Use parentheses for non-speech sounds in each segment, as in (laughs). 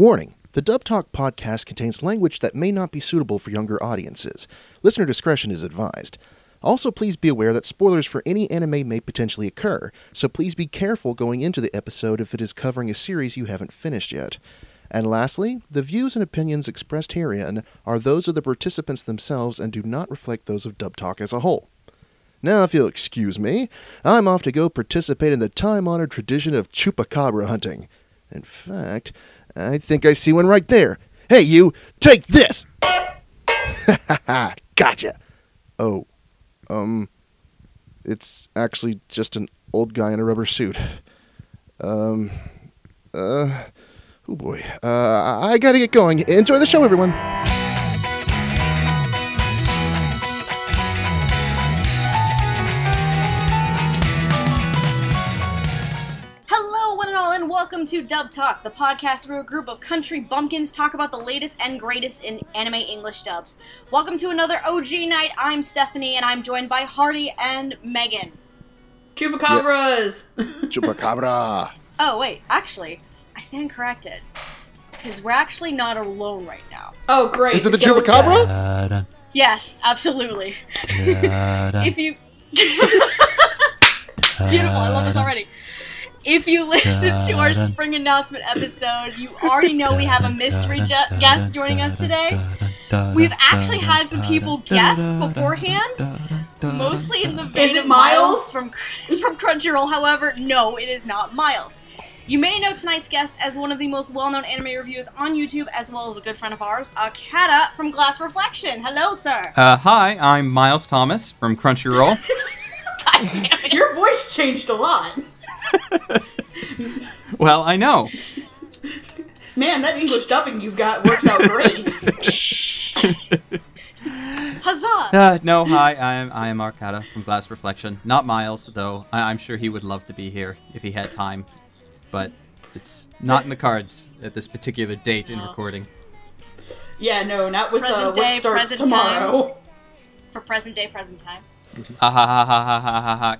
Warning the Dub Talk podcast contains language that may not be suitable for younger audiences. Listener discretion is advised. Also, please be aware that spoilers for any anime may potentially occur, so please be careful going into the episode if it is covering a series you haven't finished yet. And lastly, the views and opinions expressed herein are those of the participants themselves and do not reflect those of Dub Talk as a whole. Now, if you'll excuse me, I'm off to go participate in the time honored tradition of chupacabra hunting. In fact, I think I see one right there. Hey, you, take this! (laughs) gotcha! Oh, um, it's actually just an old guy in a rubber suit. Um, uh, oh boy. Uh, I gotta get going. Enjoy the show, everyone. To Dub Talk, the podcast where a group of country bumpkins talk about the latest and greatest in anime English dubs. Welcome to another OG night. I'm Stephanie, and I'm joined by Hardy and Megan. Chupacabras! (laughs) Chupacabra! Oh, wait, actually, I stand corrected. Because we're actually not alone right now. Oh, great. Is it the That chupacabra? Da-da, Yes, absolutely. (laughs) If you. (laughs) Beautiful, I love this already. If you listen to our spring announcement episode, you already know we have a mystery ju- guest joining us today. We've actually had some people guess beforehand, mostly in the vein Is it Miles? from (laughs) from Crunchyroll. However, no, it is not Miles. You may know tonight's guest as one of the most well-known anime reviewers on YouTube, as well as a good friend of ours, Arkada from Glass Reflection. Hello, sir. Uh, hi, I'm Miles Thomas from Crunchyroll. (laughs) God damn it. Your voice changed a lot. (laughs) well, I know. Man, that English dubbing you've got works out great. (laughs) (laughs) Huzzah! Uh, no, hi, I'm I am Arkada from Glass Reflection. Not Miles, though. I- I'm sure he would love to be here if he had time, but it's not in the cards at this particular date in recording. yeah, no, not with uh, Present what day, starts present tomorrow. For present day, present time. Ha ha ha ha ha ha ha ha.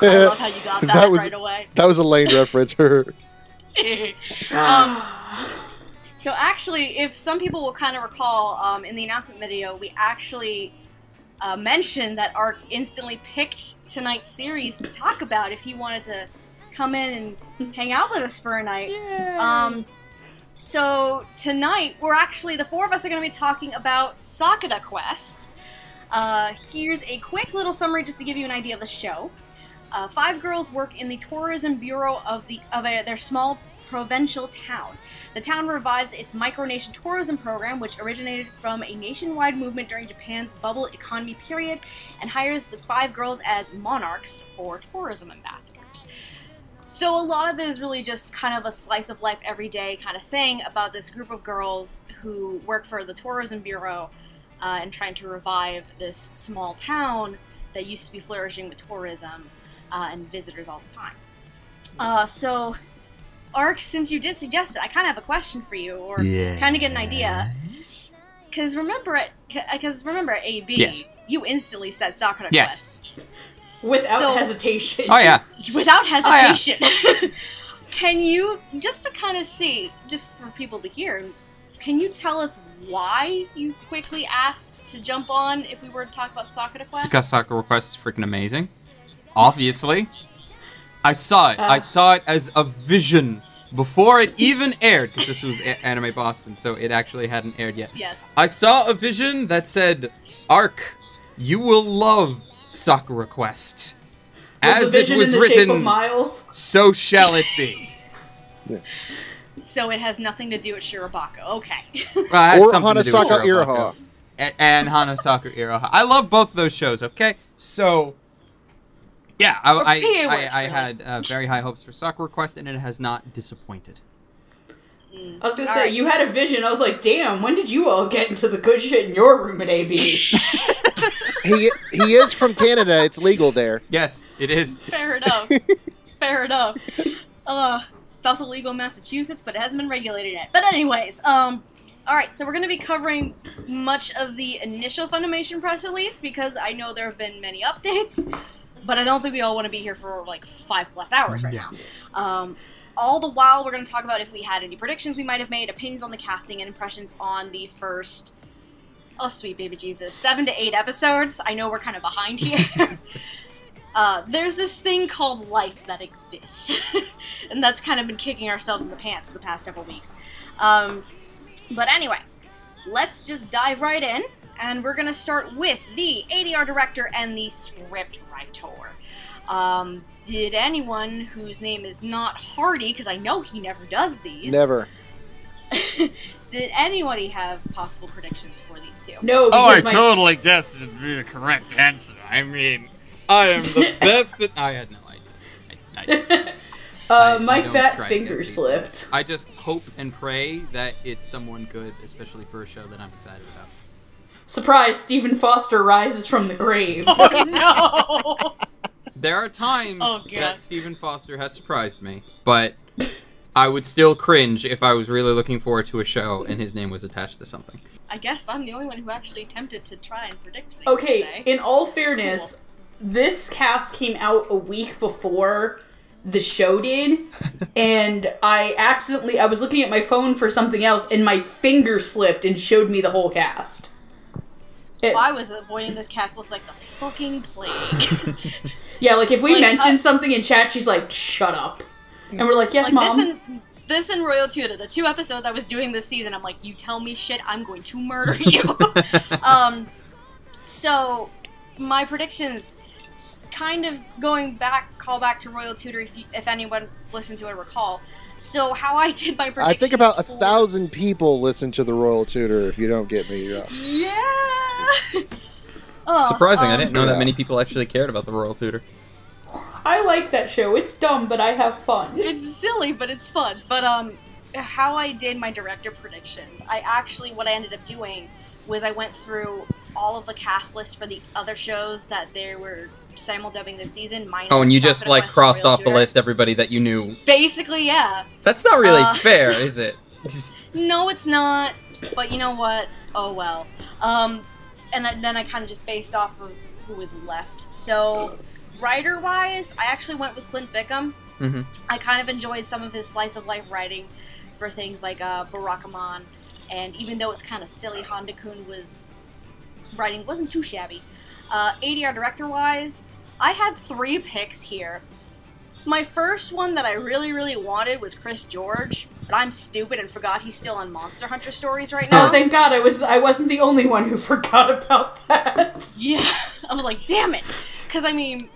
I (laughs) love how you got that, That was- right away. That was a Lain reference. (laughs) um, so actually, if some people will kind of recall, um, in the announcement video, we actually uh, mentioned that Ark instantly picked tonight's series to talk about if he wanted to come in and hang out with us for a night. Um, so tonight, we're actually the four of us are going to be talking about Sakura Quest. Uh, here's a quick little summary just to give you an idea of the show. Uh, five girls work in the tourism bureau of the of a, their small provincial town. The town revives its micronation tourism program, which originated from a nationwide movement during Japan's bubble economy period, and hires the five girls as monarchs or tourism ambassadors. So a lot of it is really just kind of a slice of life everyday kind of thing about this group of girls who work for the tourism bureau uh, and trying to revive this small town that used to be flourishing with tourism uh, and visitors all the time. Uh, so, Ark, since you did suggest it, I kind of have a question for you, or kind of get an idea. Because remember at because remember at AB, Yes. you instantly said Sakura Yes. Quest Without So- hesitation. Oh yeah. without yeah. hesitation. (laughs) Can you just to kind of see, just for people to hear, can you tell us why you quickly asked to jump on if we were to talk about Sakura Quest? Because Sakura Quest is freaking amazing. Obviously. I saw it. I Uh. saw it as a vision before it even aired, because this was a- Anime Boston, so it actually hadn't aired yet. yes. I saw a vision that said, Ark, you will love Sakura Quest. Was As it was in the shape of written, Miles. so shall it be. (laughs) So it has nothing to do with Shirobako. Okay. (laughs) Well, I had or something to do with Hanasaka Shirobako. Iroha. A- and Hanasaka Iroha. I love both those shows, okay? So, yeah, I, I, PA I, I had uh, very high hopes for Sakura Request, and it has not disappointed. Mm. I was gonna All say, right. you had a vision. I was like, damn, when did you all get into the good shit in your room at AB? (laughs) (laughs) he he is from Canada. It's legal there. Yes, it is. Fair enough. (laughs) Fair enough. Uh, it's also legal in Massachusetts, but it hasn't been regulated yet. But anyways, um, all right. So we're going to be covering much of the initial Funimation press release because I know there have been many updates, but I don't think we all want to be here for like five plus hours right Yeah. now. Um, all the while, we're going to talk about if we had any predictions we might have made, opinions on the casting, and impressions on the first. Oh, sweet baby Jesus. Seven to eight episodes. I know we're kind of behind here. (laughs) (laughs) uh, there's this thing called life that exists. (laughs) and that's kind of been kicking ourselves in the pants the past several weeks. Um, but anyway, let's just dive right in. And we're going to start with the ADR director and the script writer. Um, did anyone whose name is not Hardy, because I know he never does these. Never. (laughs) did anybody have possible predictions for these two? No, Oh, I my, totally guessed it'd be the correct answer. I mean, I am the (laughs) Best at- I had no idea. I, I, (laughs) uh, I- my I fat try finger slipped. things. I just hope and pray that it's someone good, especially for a show that I'm excited about. Surprise! Stephen Foster rises from the grave. (laughs) Oh no! There are times Oh, that Stephen Foster has surprised me, but I would still cringe if I was really looking forward to a show and his name was attached to something. I guess I'm the only one who actually attempted to try and predict things Okay, today. in all fairness, this cast came out a week before the show did, (laughs) and I accidentally I was looking at my phone for something else, and my finger slipped and showed me the whole cast. It- If I was avoiding this cast list like the fucking plague. (laughs) yeah, like if we Like, mention uh, something in chat, she's like, "Shut up," and we're like, "Yes, like mom." this and this and Royal Tutor, the two episodes I was doing this season, I'm like, you tell me shit, I'm going to murder (laughs) you. (laughs) um, so my predictions, kind of going back, call back to Royal Tutor, if you, if anyone listened to it, recall. So how I did my I think about a for- thousand people listen to the Royal Tutor. If you don't get me, yeah. Yeah. (laughs) Oh, Surprising, I um, didn't know Yeah. that many people actually cared about the Royal Tutor. I like that show. It's dumb, but I have fun. it's silly, but it's fun. But um, how I did my director predictions, I actually what I ended up doing was I went through all of the cast lists for the other shows that they were simuldubbing this season. Minus Oh, and you just like crossed Royal off the list everybody that you knew. Basically, yeah. That's not really Uh, fair, (laughs) is it? No, it's not. But you know what? Oh well. Um, and then- then I kind of just based off of who was left. So, writer wise, I actually went with Clint Bickham. hmm I kind of enjoyed some of his slice of life writing for things like uh, Barakamon, and even though it's kind of silly, Handa Kun was writing wasn't too shabby. Uh, ADR director wise, I had three picks here. My first one that I really, really wanted was Chris George, but I'm stupid and forgot he's still on Monster Hunter stories right now. Oh, thank God! I was I wasn't the only one who (laughs) forgot about that. Yeah, (laughs) I was like, damn it, because I mean,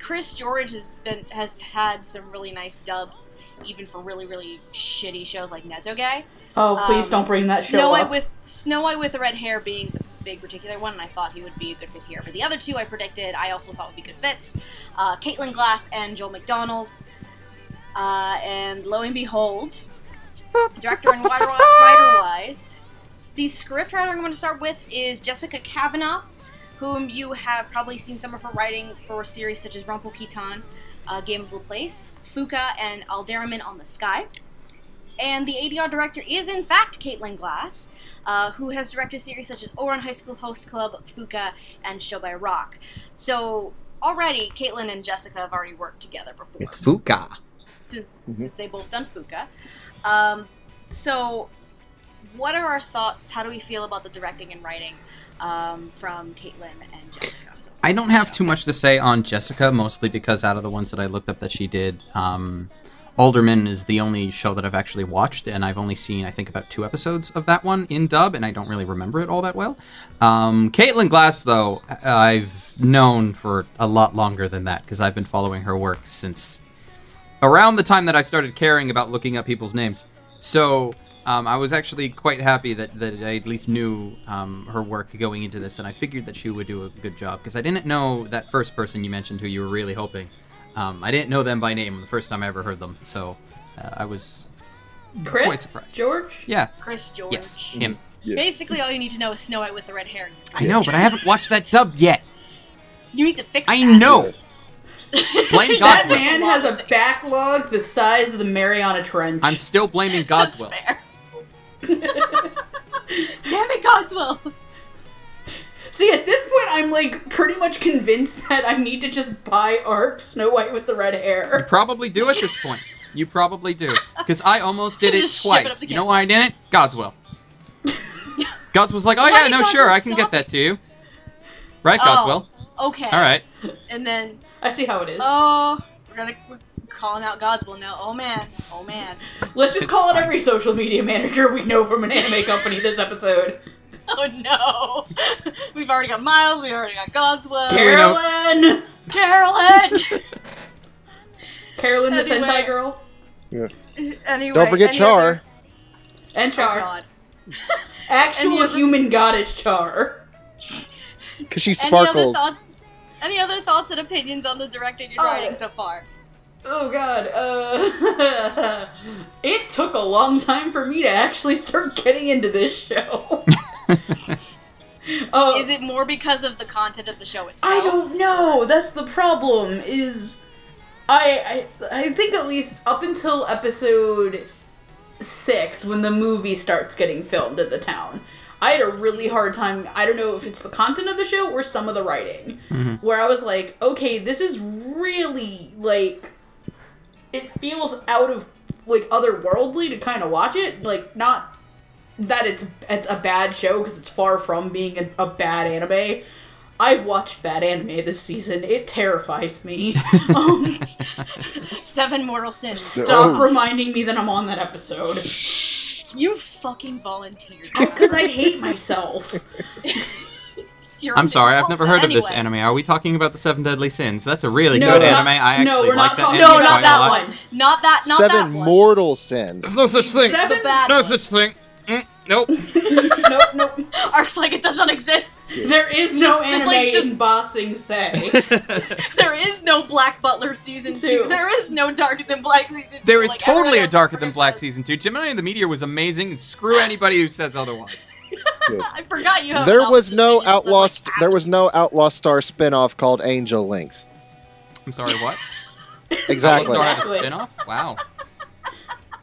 Chris George has been has had some really nice dubs, even for really really shitty shows like Netoge. Oh, please Um, don't bring that show Snow up. White with Snow White with the red hair being the big particular one, and I thought he would be a good fit here. But the other two I predicted, I also thought would be good fits: uh, Caitlin Glass and Joel McDonald. Uh, and lo and behold, director and writer wise, the script writer I'm going to start with is Jessica Kavanaugh, whom you have probably seen some of her writing for series such as Rampo Kitan, uh, Game of Laplace, Fuka, and Alderamin on the Sky. And the ADR director is, in fact, Caitlin Glass, uh, who has directed series such as Ouran High School Host Club, Fuka, and Show by Rock. So, already, Caitlin and Jessica have already worked together before With Fuka. since, Mhm. since they both done Fuka. Um, so, what are our thoughts? How do we feel about the directing and writing um, from Caitlin and Jessica? So I don't have too much to say on Jessica, mostly because out of the ones that I looked up that she did, um, Alderamin is the only show that I've actually watched, and I've only seen, I think, about two episodes of that one in dub, and I don't really remember it all that well. Um, Caitlin Glass, though, I've known for a lot longer than that, because I've been following her work since around the time that I started caring about looking up people's names. So um, I was actually quite happy that, that I at least knew um, her work going into this, and I figured that she would do a good job because I didn't know that first person you mentioned who you were really hoping. Um, I didn't know them by name the first time I ever heard them, so uh, I was Chris quite surprised. George. yeah Chris George. yes him. Yeah. Basically, all you need to know is Snow White with the red hair. I know, but I haven't watched that dub yet. You need to fix. I that. know. (laughs) Blame That Godswill. man has a Things. backlog the size of the Mariana Trench. I'm still blaming That's Godswill. fair. (laughs) Damn it, Godswill! See, at this point, I'm like pretty much convinced (laughs) that I need to just buy art Snow White with the red hair. You probably do at this point. You probably do. Because I almost did it Just ship it twice. You know why I didn't? God's will. (laughs) God's was like, oh yeah, no, God's sure, I can get that to you. Right, God's Oh, will. Okay. All right. And then, I see how it is. oh, we're gonna we're calling out God's will now. Oh man. Oh man. Let's just it's call it every social media manager we know from an anime company this episode. Oh no. (laughs) We've already got Miles. We already got God's will. Here we know. Carolyn! Carolyn. (laughs) Carolyn the Anyway. Sentai girl. Yeah. Anyway. Don't forget any Char. other- And Oh Char. God. (laughs) Actual other- human goddess Char. Because she sparkles. Any other sparkles. thoughts? Any other thoughts and opinions on the directing and Oh. writing so far? Oh god, uh it took a long time for me to actually start getting into this show. (laughs) Oh, Is it more because of the content of the show itself? I don't know. That's the problem. Is I I I think at least up until episode six, when the movie starts getting filmed in the town, I had a really hard time. I don't know if it's the content of the show or some of the writing, mm-hmm. where I was like, okay, this is really like it feels out of like otherworldly to kind of watch it. Like not that it's it's a bad show because it's far from being a, a bad anime. I've watched bad anime this season. It terrifies me. (laughs) um, Seven Mortal Sins. stop Oh. reminding me that I'm on that episode You fucking volunteered. because I hate myself. I'm sorry, I've never heard of this anime. Are we talking about the Seven Deadly Sins? That's a really No, good not- anime. I actually no, we're like not that talking anime No, not quite a that lot. one. Not that. Not Seven that one. mortal sins. There's no such thing. Seven. No one. such thing. Nope. (laughs) nope, nope. Arcs like it doesn't exist. There is no Just- just anime like- just- in Bossing Say. (laughs) (laughs) There is no Black Butler season two. Two. There is no Darker Than Black season two. There is like totally everyone a else Darker Than freaking Black says. season two. Gemini and the Meteor was amazing, and screw anybody who says otherwise. Yes. I forgot you have. There an was opposite no opinion, but, outlaw. like, St- there was no outlaw star spin-off called Angel Links. I'm sorry, what? Exactly. Star had a Exactly. spin-off? Wow.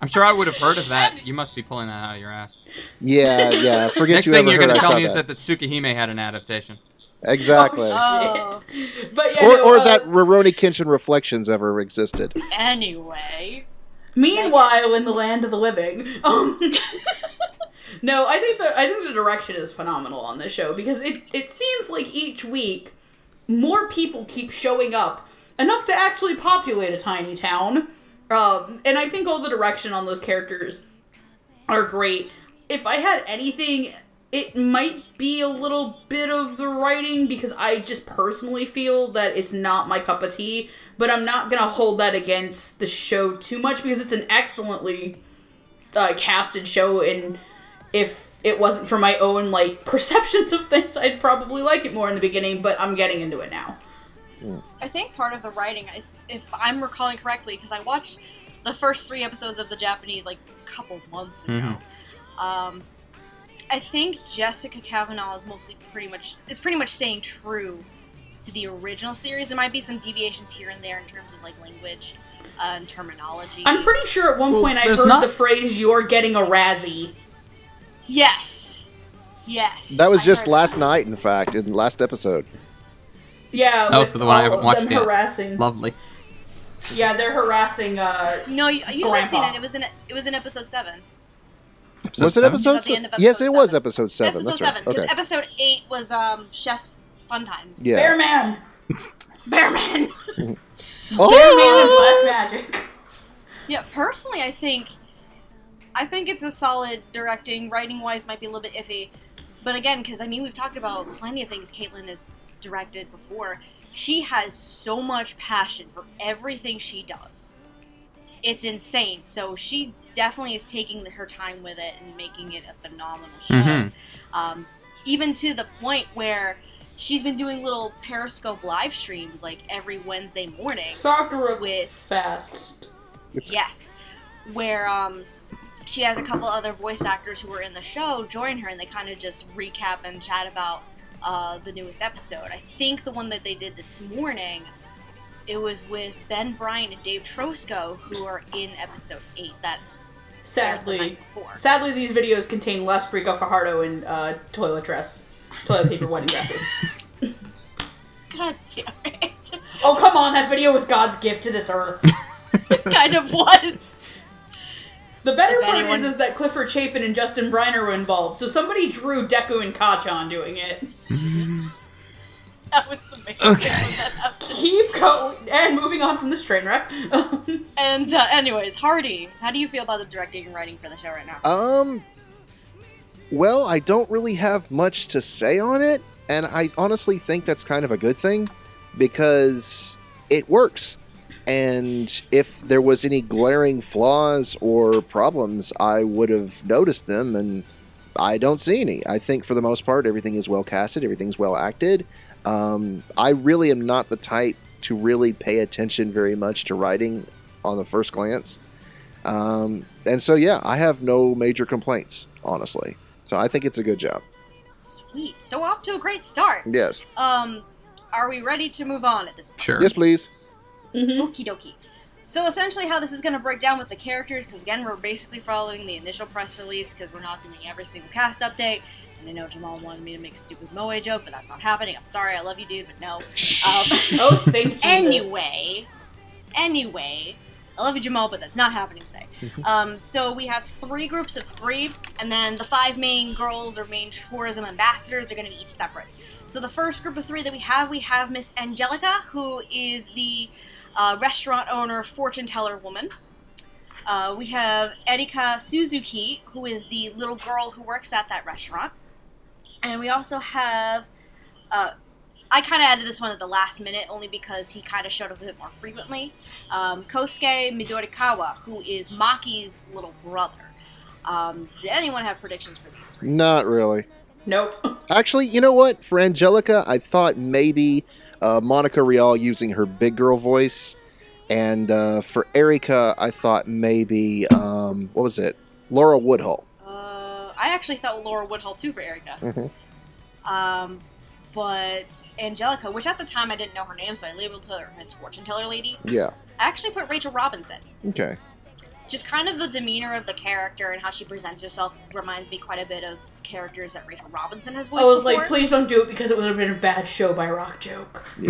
I'm sure I would have heard of that. You must be pulling that out of your ass. Yeah, yeah. Forget Next you thing ever you're gonna tell me is that. that, that Tsukihime had an adaptation. Exactly. Oh. (laughs) but yeah, or no, or uh, that Rurouni Kenshin Reflections ever existed. Anyway. Meanwhile, in the land of the living, um, (laughs) no, I think the I think the direction is phenomenal on this show because it it seems like each week more people keep showing up enough to actually populate a tiny town, um, and I think all the direction on those characters are great. If I had anything, it might be a little bit of the writing because I just personally feel that it's not my cup of tea. But I'm not gonna hold that against the show too much because it's an excellently uh, casted show, and if it wasn't for my own like (laughs) perceptions of things, I'd probably like it more in the beginning. But I'm getting into it now. I think part of the writing, is, if I'm recalling correctly, because I watched the first three episodes of the Japanese like a couple months ago. Um, I think Jessica Kavanaugh is mostly pretty much is pretty much staying true to the original series. There might be some deviations here and there in terms of like language uh, and terminology. I'm pretty sure at one Well, point I there's heard not- the phrase "you're getting a Razzie." yes, yes. That was I just last that. night, in fact, in last episode. Yeah. Oh, with so the one I haven't watched them yet. Harassing. Lovely. Yeah, they're harassing. Uh, No, you, you should have seen it. It was in it was in episode seven. was it episode? At the end of se- yes, episode it was seven. episode seven. episode That's seven. right. Because Okay. episode eight was um Chef Fun Times. Yeah. Bear Man. Bearman. (laughs) Bear Man (laughs) Oh! man and Black Magic. Yeah, personally, I think, I think it's a solid directing. Writing wise, might be a little bit iffy, but again, because I mean, we've talked about plenty of things Caitlin has directed before. She has so much passion for everything she does. It's insane. So she definitely is taking her time with it and making it a phenomenal show. Mhm. Um, even to the point where she's been doing little Periscope live streams like every Wednesday morning. Sakura With- Fast. Yes, where um, she has a couple other voice actors who were in the show join her, and they kind of just recap and chat about uh, the newest episode. I think the one that they did this morning, it was with Ben Bryant and Dave Trosko, who are in episode eight. That Sadly, sadly, these videos contain less Rico Fajardo and uh, toilet dress, toilet paper (laughs) wedding dresses. God damn it! Oh come on, that video was God's gift to this earth. (laughs) it kind of was. The better If part anyone- is, is that Clifford Chapin and Justin Briner were involved, so somebody drew Deku and Kacchan doing it. (laughs) That was amazing. Okay. (laughs) that. Keep going, and moving on from this train wreck. (laughs) And uh, anyways, Hardy, how do you feel about the directing and writing for the show right now? Um. Well, I don't really have much to say on it, and I honestly think that's kind of a good thing because it works. And if there was any glaring flaws or problems, I would have noticed them, and I don't see any. I think for the most part, everything is well casted, everything's well acted. Um, I really am not the type to really pay attention very much to writing on the first glance. Um, and so, yeah, I have no major complaints, honestly. So I think it's a good job. Sweet. So off to a great start. Yes. Um, are we ready to move on at this point? Sure. Yes, please. Mhm. Okie dokie. So essentially, how this is going to break down with the characters, because again, we're basically following the initial press release, because we're not doing every single cast update. And I know Jamal wanted me to make a stupid Moe joke, but that's not happening. I'm sorry, I love you, dude, but no. Um, (laughs) oh, thank you. anyway, anyway, I love you, Jamal, but that's not happening today. (laughs) um, so we have three groups of three, and then the five main girls or main tourism ambassadors are going to be each separate. So the first group of three that we have, we have Miss Angelica, who is the uh, restaurant owner, fortune teller woman. Uh, we have Erika Suzuki, who is the little girl who works at that restaurant. And we also have uh, I kind of added this one at the last minute only because he kind of showed up a bit more frequently. Um, Kosuke Midorikawa, who is Maki's little brother. Um, did anyone have predictions for these? Not really. Nope. (laughs) Actually, you know what? For Angelica, I thought maybe uh, Monica Rial using her big girl voice. And uh, for Erica, I thought maybe, um, what was it? Laura Woodhull. Uh, I actually thought Laura Woodhull too for Erica. Mm-hmm. Um, but Angelica, which at the time I didn't know her name, so I labeled her as fortune teller lady. Yeah. I actually put Rachel Robinson. Okay. Just kind of the demeanor of the character and how she presents herself reminds me quite a bit of characters that Rachel Robinson has voiced I was before. like, please don't do it because it would have been a bad show by Rock Joke. (laughs)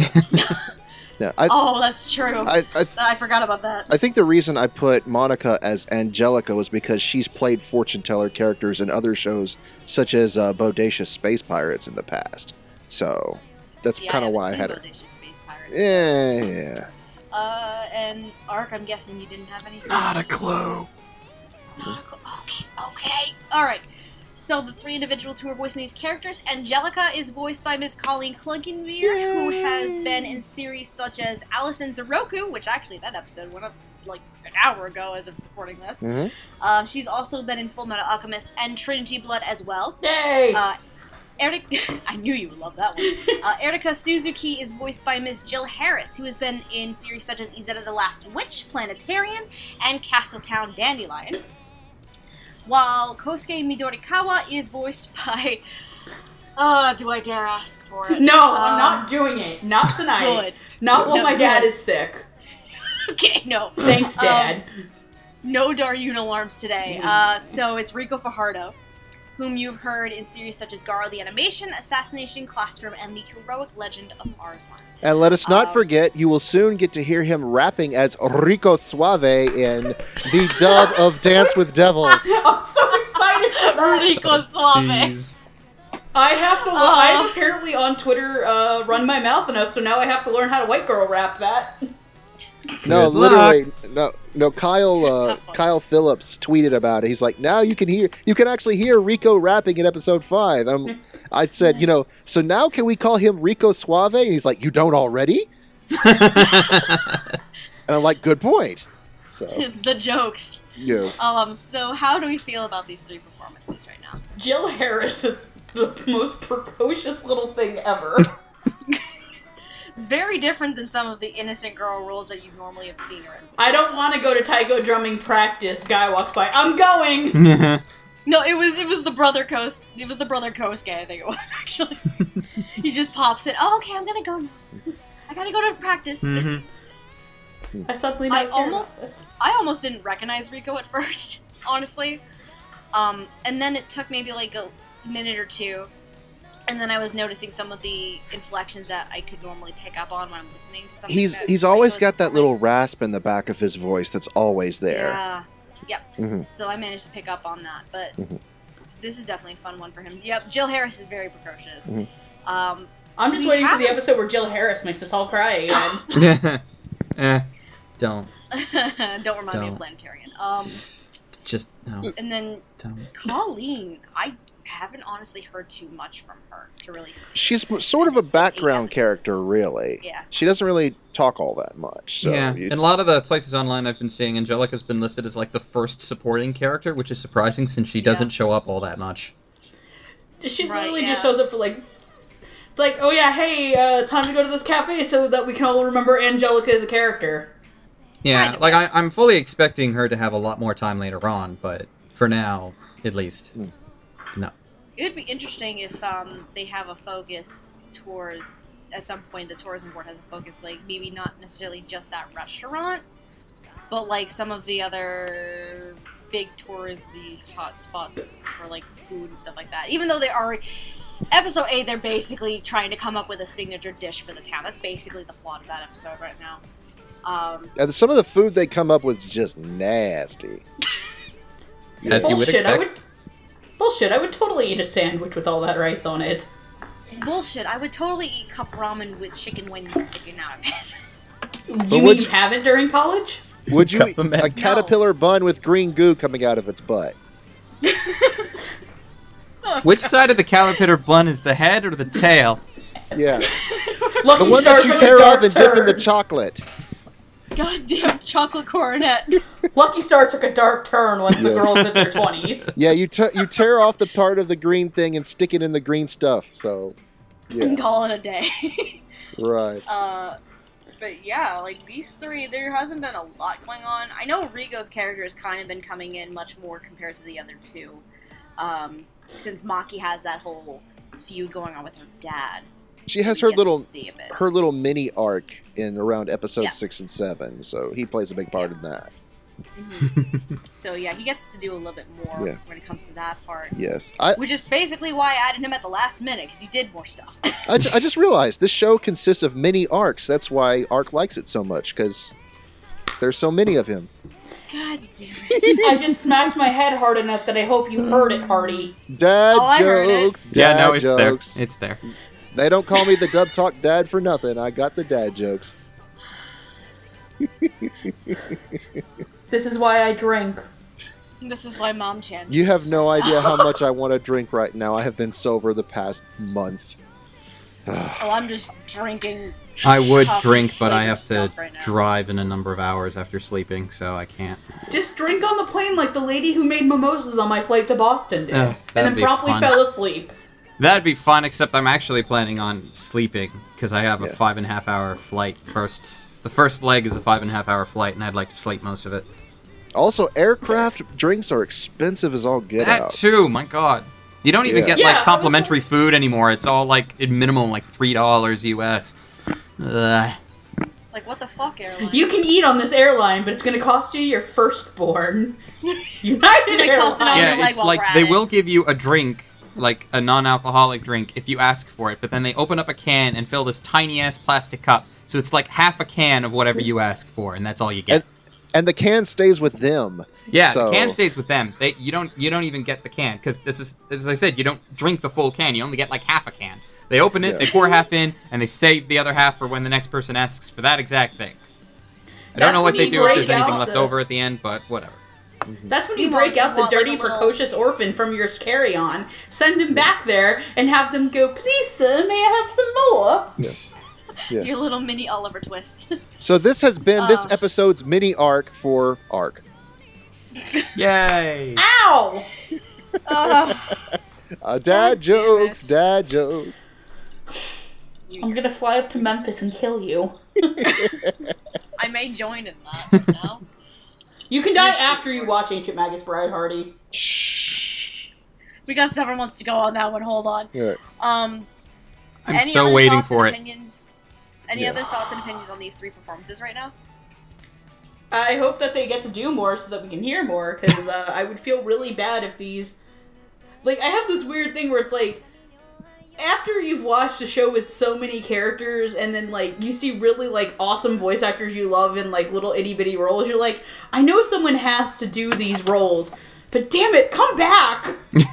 No, I, Oh, that's true. I, I, I, forgot about that. I think the reason I put Monica as Angelica was because she's played fortune teller characters in other shows, such as uh, Bodacious Space Pirates in the past. So that's Yeah, kind of why I had her. Space Pirates. Yeah, yeah. Uh, and Ark, I'm guessing you didn't have anything. Not a clue. Not a cl- Okay, okay. All right. So the three individuals who are voicing these characters, Angelica is voiced by Miss Colleen Clinkenbeard, who has been in series such as Alice and Zoroku, which actually that episode went up like an hour ago as of recording this. Mhm. Uh, she's also been in Full Metal Alchemist and Trinity Blood as well. Yay! Uh, Eric, (laughs) I knew you would love that one. Uh, Erica Suzuki is voiced by Ms. Jill Harris, who has been in series such as Izetta the Last Witch, Planetarian, and Castletown Dandelion. While Kosuke Midorikawa is voiced by. (laughs) Uh, do I dare ask for it? no, I'm Um, not doing it. Not tonight. Good. Not while No, my dad is sick. (laughs) Okay, no. Thanks, Um, Dad. No Daryun alarms today. Uh, so it's Rico Fajardo, whom you've heard in series such as Garo the Animation, Assassination Classroom, and the Heroic Legend of Arslan. And let us not Um, forget, you will soon get to hear him rapping as Rico Suave in the (laughs) dub of Dance with Devils. (laughs) I'm so excited for that. Rico Suave. Jeez. I have to. Uh. I'm apparently on Twitter uh, run my mouth enough, so now I have to learn how to white girl rap that. No, Good luck. literally, no, no. Kyle, uh, Kyle Phillips tweeted about it. He's like, now you can hear, you can actually hear Rico rapping in episode five. Um, I said, you know, so now can we call him Rico Suave? And he's like, you don't already? and I'm like, good point. So, (laughs) the jokes. yes. Um, so how do we feel about these three performances right now? Jill Harris is the most precocious little thing ever. (laughs) Very different than some of the innocent girl roles that you normally have seen her in. I don't want to go to taiko drumming practice. Guy walks by. I'm going. (laughs) No, it was it was the brother coast. It was the brother coast guy. I think it was (laughs) actually. (laughs) he just pops in. Oh, okay, I'm gonna go. I gotta go to practice. Mhm. I suddenly I don't care about almost- this. I almost didn't recognize Rico at first, honestly. Um, and then it took maybe like a minute or two and then I was noticing some of the inflections that I could normally pick up on when I'm listening to something. He's he's always was got that little rasp in the back of his voice that's always there. Yeah. Yep. Mhm. So I managed to pick up on that, but Mhm. this is definitely a fun one for him. Yep. Jill Harris is very precocious. Mhm. Um, I'm just We waiting for the episode where Jill Harris makes us all cry again. (laughs) (laughs) eh, don't. (laughs) don't remind me Don't. of Planetarian. Um, Just no. and then Don't. Colleen, I haven't honestly heard too much from her to really. See. She's sort of a It's been eight background character, really. Yeah. She doesn't really talk all that much. So yeah, it's- in a lot of the places online I've been seeing, Angelica's been listed as like the first supporting character, which is surprising since she doesn't show up all that much. She Right, literally yeah. just shows up for like. It's like, oh yeah, hey, uh, time to go to this cafe so that we can all remember Angelica as a character. Yeah, Kind of. like I, I'm fully expecting her to have a lot more time later on, but for now, at least, Hmm. No. It would be interesting if um, they have a focus towards. At some point, the tourism board has a focus, like maybe not necessarily just that restaurant, but like some of the other big touristy hot spots for like food and stuff like that. Even though they are episode eight, they're basically trying to come up with a signature dish for the town. That's basically the plot of that episode right now. Um, and some of the food they come up with is just nasty. As you would Bullshit, I expect. would. Bullshit, I would totally eat a sandwich with all that rice on it. bullshit. I would totally eat cup ramen with chicken wings sticking out of it. You would mean you- you haven't during college? Would (laughs) you Cup eat of men. a caterpillar bun with green goo coming out of its butt? (laughs) Which side of the caterpillar bun is the head or the tail? Yeah, Lucky the one that Star you took a tear dark off and dip in the turn. chocolate. Goddamn chocolate coronet. Lucky Star took a dark turn once the Yes. girls hit their twenties. (laughs) Yeah, you te- you tear off the part of the green thing and stick it in the green stuff. So, yeah, and call it a day. (laughs) right. uh, but yeah, like these three, there hasn't been a lot going on. I know Rico's character has kind of been coming in much more compared to the other two, um, since Maki has that whole feud going on with her dad. She has her little see a bit. her little mini arc in around episode Yeah. six and seven. So he plays a big part in that. Mhm. (laughs) so yeah, he gets to do a little bit more Yeah. when it comes to that part. Yes, I Which is basically why I added him at the last minute because he did more stuff. I, ju- I just realized this show consists of mini arcs. That's why Arc likes it so much because there's so many of him. God damn it! (laughs) I (laughs) just smacked my head hard enough that I hope you heard it, Hardy. Dad Oh, I it. jokes. Dad yeah, no, it's jokes. there. It's there. They don't call me the Dub Talk Dad for nothing. I got the dad jokes. This is why I drink. This is why Mom chants. You have no idea how much I want to drink right now. I have been sober the past month. Oh, I'm just drinking. I would drink, but I have to right drive in a number of hours after sleeping, so I can't. Just drink on the plane like the lady who made mimosas on my flight to Boston did. Ugh, and then promptly fun. fell asleep. That'd be fun, except I'm actually planning on sleeping because I have a Yeah. five and a half hour flight. First, the first leg is a five and a half hour flight, and I'd like to sleep most of it. Also, aircraft drinks are expensive as all get that out. too, my god. You don't even Yeah. get Yeah, like was complimentary food anymore. It's all like at minimum like three dollars US. Ugh. Like what the fuck, airline? You can eat on this airline, but it's going to cost you your firstborn. (laughs) United Gonna it all Airlines. your yeah, leg it's while like we're they it. will give you a drink, like a non-alcoholic drink, if you ask for it. But then they open up a can and fill this tiny ass plastic cup, so it's like half a can of whatever you ask for, and that's all you get. And, and the can stays with them. yeah, so- the can stays with them. They you don't you don't even get the can because this is as I said, you don't drink the full can. You only get like half a can. They open it, Yeah. they pour half in, and they save the other half for when the next person asks for that exact thing. I don't know what they do if there's anything left the- over at the end, but whatever. That's when you You break want- out you the want, like, dirty, little- precocious orphan from your carry-on, send him back there, and have them go, please, sir, may I have some more? (laughs) Yeah. Your little mini Oliver Twist. (laughs) So this has been this Uh. episode's mini arc for Arc. (laughs) Yay! Ow! Ugh. Uh, dad God jokes, dad jokes. I'm gonna fly up to Memphis and kill you. I may join in that. You know? You can die after you watch Ancient Magus Bride, Hardy. we got several months to go on that one. Hold on. Yeah. Um, I'm any so other waiting thoughts for and it. Opinions? Any Yeah. other thoughts and opinions on these three performances right now? I hope that they get to do more so that we can hear more, because uh, I would feel really bad if these. Like, I have this weird thing where it's like. After you've watched a show with so many characters and then like you see really like awesome voice actors you love in like little itty bitty roles, you're like, I know someone has to do these roles, but damn it, come back. (laughs)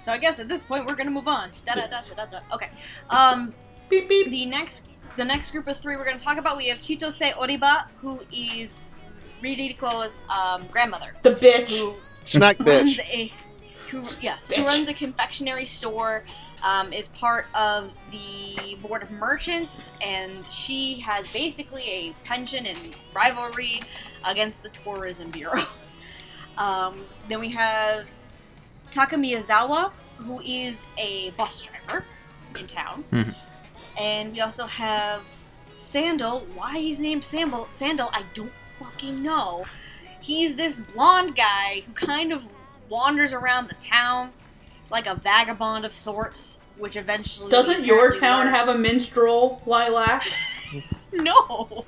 So I guess at this point we're gonna move on. Da da da da da. da. Okay. Um, Beep beep. the next the next group of three we're gonna talk about we have Chitose Oriba, who is Ririko's um, grandmother, The bitch. who Snack runs bitch. a who yes who Bitch. runs a confectionery store. Um, is part of the board of merchants, and she has basically a pension and rivalry against the tourism bureau. (laughs) Um, then we have Taka Miyazawa, who is a bus driver in town. Mhm. And we also have Sandal. Why he's named Sandal, Sandal, I don't fucking know. He's this blonde guy who kind of wanders around the town like a vagabond of sorts, which eventually. Doesn't your town learn- have a minstrel, Lilac? (laughs) No!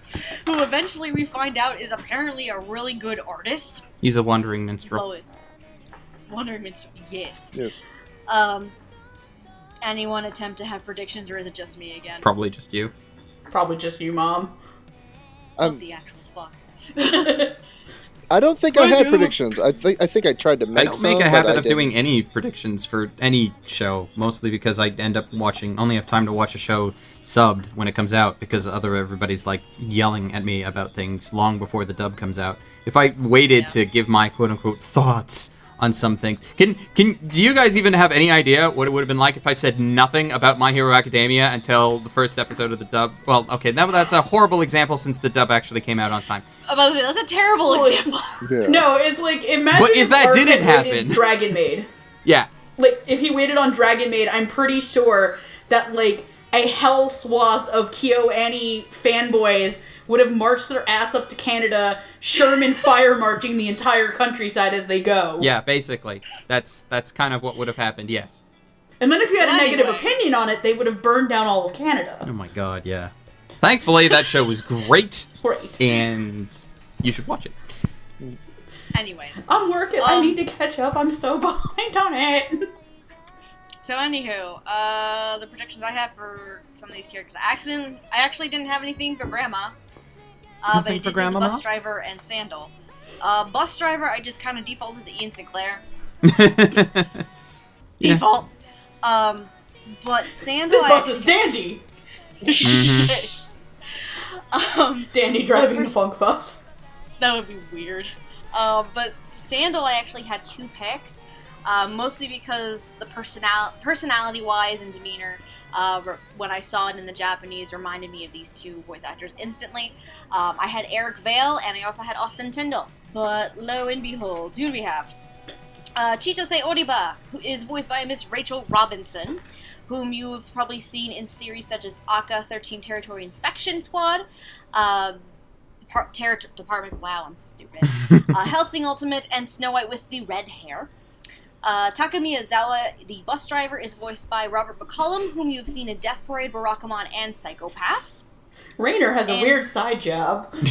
Who eventually we find out is apparently a really good artist. He's a wandering minstrel. Blow. Wandering Minstrel, yes. Yes. Um, anyone attempt to have predictions, or is it just me again? Probably just you. Probably just you, Mom. What Um, the actual fuck? (laughs) (laughs) I don't think I I had do. predictions. I think I think I tried to I make don't some, make a habit I of doing any predictions for any show, mostly because I end up watching only have time to watch a show subbed when it comes out because other everybody's like yelling at me about things long before the dub comes out. If I waited Yeah. to give my quote unquote thoughts on some things, can can do you guys even have any idea what it would have been like if I said nothing about My Hero Academia until the first episode of the dub? Well, okay, that, that's a horrible example since the dub actually came out on time. About to say, that's a terrible Well, example. (laughs) Yeah. No, it's like imagine But if that Ark didn't happen- (laughs) Dragon Maid. Yeah, Like if he waited on Dragon Maid, I'm pretty sure that like a hell swath of KyoAni fanboys would have marched their ass up to Canada, Sherman fire marching the entire countryside as they go. yeah, basically, that's that's kind of what would have happened. Yes. And then if you had a negative Anyway. opinion on it, they would have burned down all of Canada. Oh my god, yeah. Thankfully, that show was great, Great. and you should watch it. Anyways. I'm working. I Um, need to catch up. I'm so (laughs) behind on it. So anywho, uh, the projections I have for some of these characters. Axon, I actually didn't have anything for Grandma. Uh, but Nothing I for did do Grandma bus driver and Sandal. Uh, bus driver, I just kind of defaulted to Ian Sinclair. (laughs) Yeah. Default. Um, but Sandal, This I bus is dandy. (laughs) Mhm. Yes. Um, Dandy driving But the for funk bus. that would be weird. Uh, but Sandal, I actually had two picks, uh, mostly because the personal personality-wise and demeanor, uh, when I saw it in the Japanese, reminded me of these two voice actors instantly. Um, I had Eric Vale, and I also had Austin Tindle. But lo and behold, who do we have? Uh, Chitose Oriba, who is voiced by Miss Rachel Robinson, whom you've probably seen in series such as Aka 13 Territory Inspection Squad, uh, Par- Terror Department, wow, I'm stupid, (laughs) uh, Hellsing Ultimate, and Snow White with the red hair. Uh, Taka Miyazawa, the bus driver, is voiced by Robert McCollum, whom you've seen in Death Parade, Barakamon, and Psycho Pass. Rainer has a weird side job. (laughs)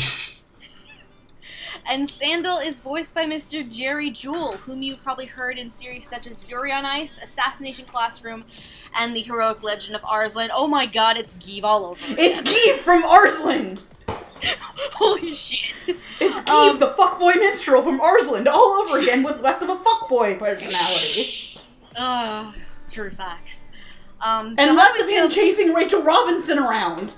And Sandal is voiced by Mr. Jerry Jewell, whom you've probably heard in series such as Yuri on Ice, Assassination Classroom, and The Heroic Legend of Arslan. Oh my god, it's Gieve all over. It's Gieve from Arsland. (laughs) Holy shit. It's Gieve, Um, the fuckboy minstrel from Arsland, all over again with less of a fuckboy personality. Ugh, (laughs) true facts. Um, And how less of we him chasing Rachel Robinson around.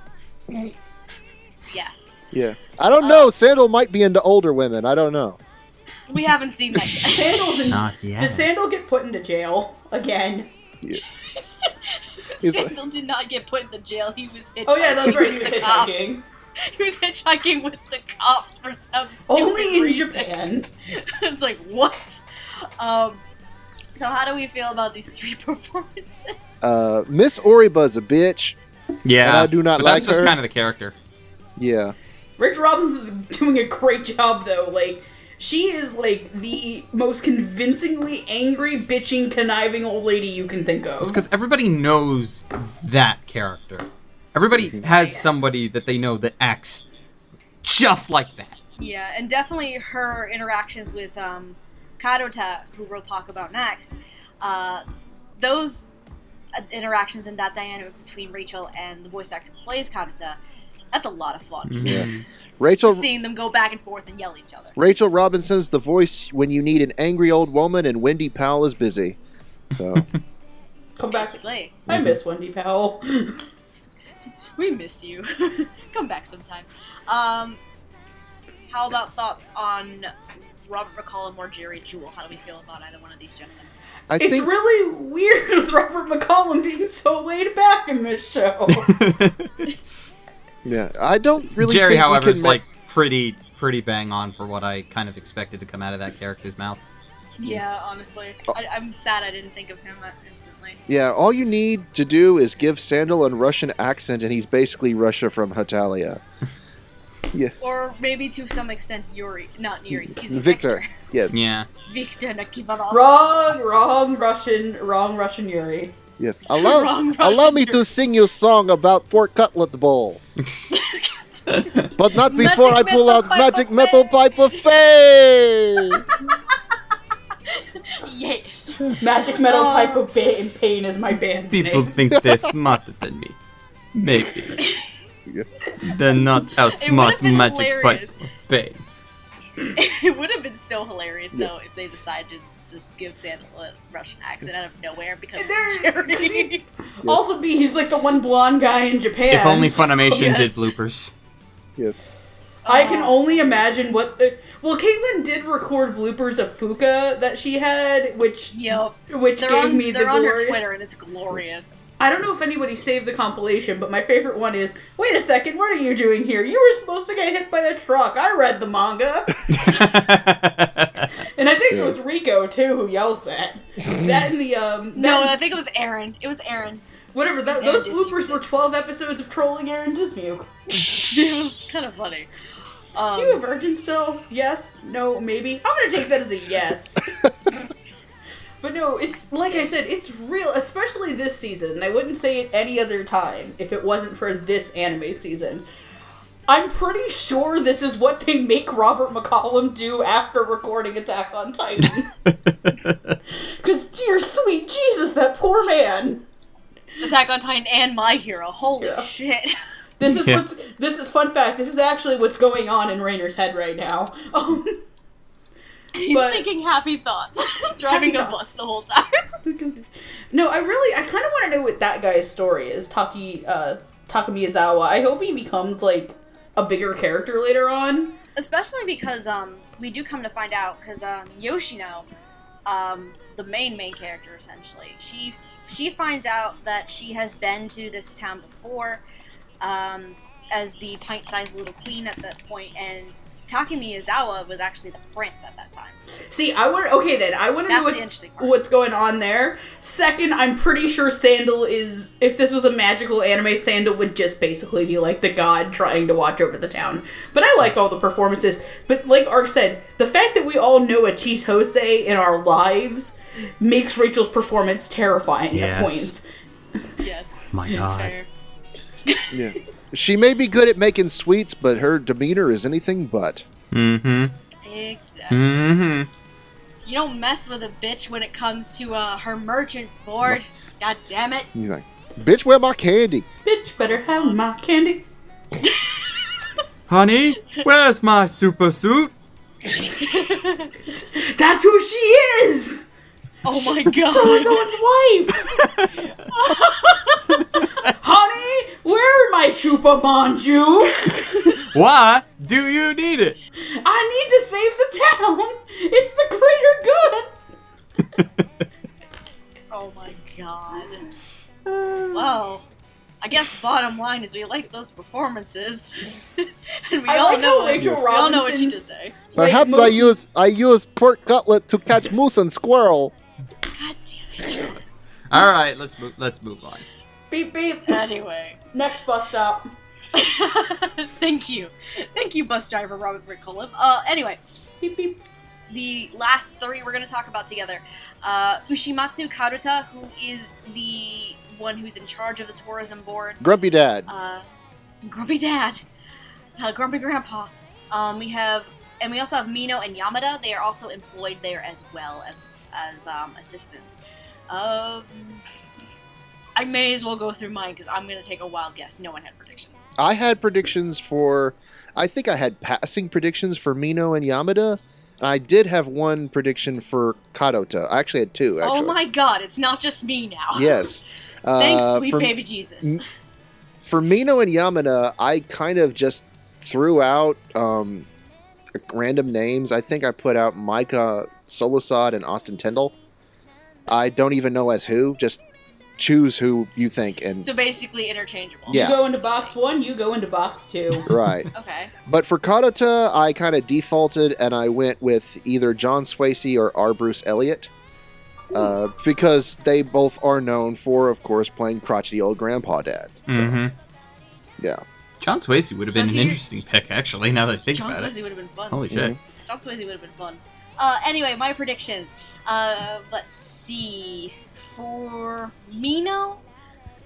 Yes. Yeah. I don't know. Uh, Sandal might be into older women. I don't know. We haven't seen that yet. Sandal's in. Not yet. Does Sandal get put into jail again? (laughs) He's like- Sandal did not get put in the jail. He was hitchhiking. Oh yeah, that's right. He was with the cops. hitchhiking. He was hitchhiking with the cops for some stupid Only in reason. Japan. (laughs) it's like what? Um. So how do we feel about these three (laughs) performances? Uh, Miss Oriba's a bitch. yeah, and I do not but that's like just kind of the character. Yeah. Rachel Robbins is (laughs) doing a great job though. Like she is like the most convincingly angry, bitching, conniving old lady you can think of. It's because everybody knows that character. Everybody has somebody that they know that acts just like that. yeah, and definitely her interactions with um, Karota, who we'll talk about next. Uh, those uh, interactions and that dynamic between Rachel and the voice actor who plays Karuta, that's a lot of fun. Yeah. Mhm. (laughs) Rachel Seeing them go back and forth and yell at each other. Rachel Robinson's the voice when you need an angry old woman, and Wendy Powell is busy. So (laughs) Come back. Basically, I miss Wendy Powell. (laughs) we miss you. (laughs) Come back sometime. Um, how about thoughts on Robert McCollum or Jerry Jewell? How do we feel about either one of these gentlemen? I It's think really weird with Robert McCollum being so laid back in this show. (laughs) yeah, I don't really. Jerry, think we however, can is ma- like pretty pretty bang on for what I kind of expected to come out of that character's mouth. Yeah, honestly, oh. I, I'm sad I didn't think of him instantly. Yeah, all you need to do is give Sandal a Russian accent, and he's basically Russia from Hetalia. (laughs) Or maybe to some extent Yuri, not Yuri, excuse me, Victor. (laughs) Yes, Yeah. Victor Nikiforov. wrong, wrong Russian, wrong Russian Yuri. yes. (laughs) Allow, Wrong allow Russian me to sing you a song about pork cutlet bowl, but not Magic before I pull out magic metal pipe of pain. Yes. (laughs) Magic Metal Oh. Pipe of ba- and Pain is my band's People name. think (laughs) they're smarter than me. Maybe. (laughs) They're not outsmart magic hilarious. of pain. it would have been so hilarious Yes. though if they decided to just give Sandal a Russian accent out of nowhere because And it's there- Jerry. Also, B, he's like the one blonde guy in Japan. If only so- Funimation yes. did bloopers. yes. I can Uh, only imagine what the. Well, Caitlin did record bloopers of Fuka that she had, which Yup. which They're gave on, me the they're on her Twitter and it's glorious. I don't know if anybody saved the compilation, but my favorite one is Wait a second, what are you doing here? You were supposed to get hit by the truck. I read the manga. (laughs) And I think Yeah. it was Rico, too, who yells that. That and the, um. (laughs) No, that- I think it was Aaron. It was Aaron. Whatever, that, Aaron those Dismuke bloopers were 12 episodes of trolling Aaron Dismuke. (laughs) it was kind of funny. Um, you a virgin still? Yes? No? Maybe? I'm gonna take that as a yes. (laughs) but no, it's like I said, it's real, especially this season. I wouldn't say it any other time if it wasn't for this anime season. I'm pretty sure this is what they make Robert McCollum do after recording Attack on Titan. (laughs) Because, dear sweet Jesus, that poor man. Attack on Titan and My Hero. Holy Yeah. shit. (laughs) This is Yeah. what's this is fun fact. This is actually what's going on in Reiner's head right now. (laughs) Um, He's But- thinking happy thoughts. (laughs) Driving Happy a thoughts. bus the whole time. (laughs) no, I really, I kind of want to know what that guy's story is. Taki, uh, Taka Miyazawa. I hope he becomes like a bigger character later on. Especially because um we do come to find out because um Yoshino, um the main main character essentially, she she finds out that she has been to this town before, um as the pint-sized little queen at that point, and Taki Miyazawa was actually the prince at that time. See, I want. Okay, then I want to know what, interesting what's going on there. Second, I'm pretty sure Sandal is. If this was a magical anime, Sandal would just basically be like the god trying to watch over the town. But I liked all the performances. But like Ark said, the fact that we all know a Chitose in our lives makes Rachel's performance terrifying Yes. at points. Yes, My it's God. Fair. Yeah. She may be good at making sweets, but her demeanor is anything but. Mm-hmm. Exactly. Mm-hmm. You don't mess with a bitch when it comes to uh, her merchant board. God damn it. He's like, bitch, where my candy? Bitch, better have my candy. (laughs) Honey, where's my super suit? (laughs) That's who she is. Oh my god. Someone's wife. (laughs) Honey, where chupa manju? Why do you need it? I need to save the town. It's the greater good. (laughs) Oh my god. Well, I guess bottom line is we like those performances. (laughs) and we I all like know how it. Rachel we all know what she Robinson's- did say. Perhaps Like, I most- use I use pork cutlet to catch moose and squirrel. God damn it. (laughs) All right, let's move. Let's move on. Beep beep. anyway. Next bus stop. (laughs) Thank you. Thank you, bus driver Robert McCollum. Uh, anyway, Beep beep. the last three we're going to talk about together. Uh, Ushimatsu Kadota, who is the one who's in charge of the tourism board. Grumpy dad. uh, Grumpy Dad, uh, Grumpy Grandpa. Um, we have, and we also have Mino and Yamada. They are also employed there as well as as um, assistants. Um, I may as well go through mine because I'm gonna take a wild guess. No one had predictions. I had predictions for. I think I had passing predictions for Mino and Yamada. And I did have one prediction for Kadota. I actually had two. Actually. Oh my god, it's not just me now. (laughs) Yes. (laughs) Thanks, Uh, sweet for, baby Jesus. For Mino and Yamada, I kind of just threw out um, random names. I think I put out Micah Solusod and Austin Tindle. I don't even know as who. Just choose who you think and so basically interchangeable. Yeah. You go into box one, you go into box two. (laughs) right. Okay. But for Kadota, I kind of defaulted and I went with either John Swasey or R. Bruce Elliott. Uh, because they both are known for, of course, playing crotchety old grandpa dads. So, hmm yeah. John Swasey would have So been an he- interesting pick, actually. Now that I think John about Swasey it. would have been fun. Holy shit! John Swasey would have been fun. Uh, anyway, my predictions. Uh, let's see. For Mino,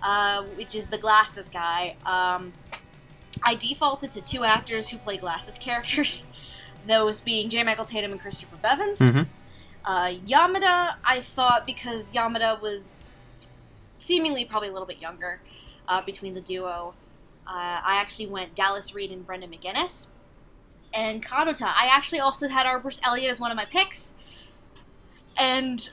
uh, which is the glasses guy, um, I defaulted to two actors who play glasses (laughs) characters. Those being J. Michael Tatum and Christopher Bevins. Mhm. Uh, Yamada, I thought because Yamada was seemingly probably a little bit younger uh, between the duo. Uh, I actually went Dallas Reid and Brandon McInnis and Kadota. I actually also had Bruce Elliott as one of my picks. And.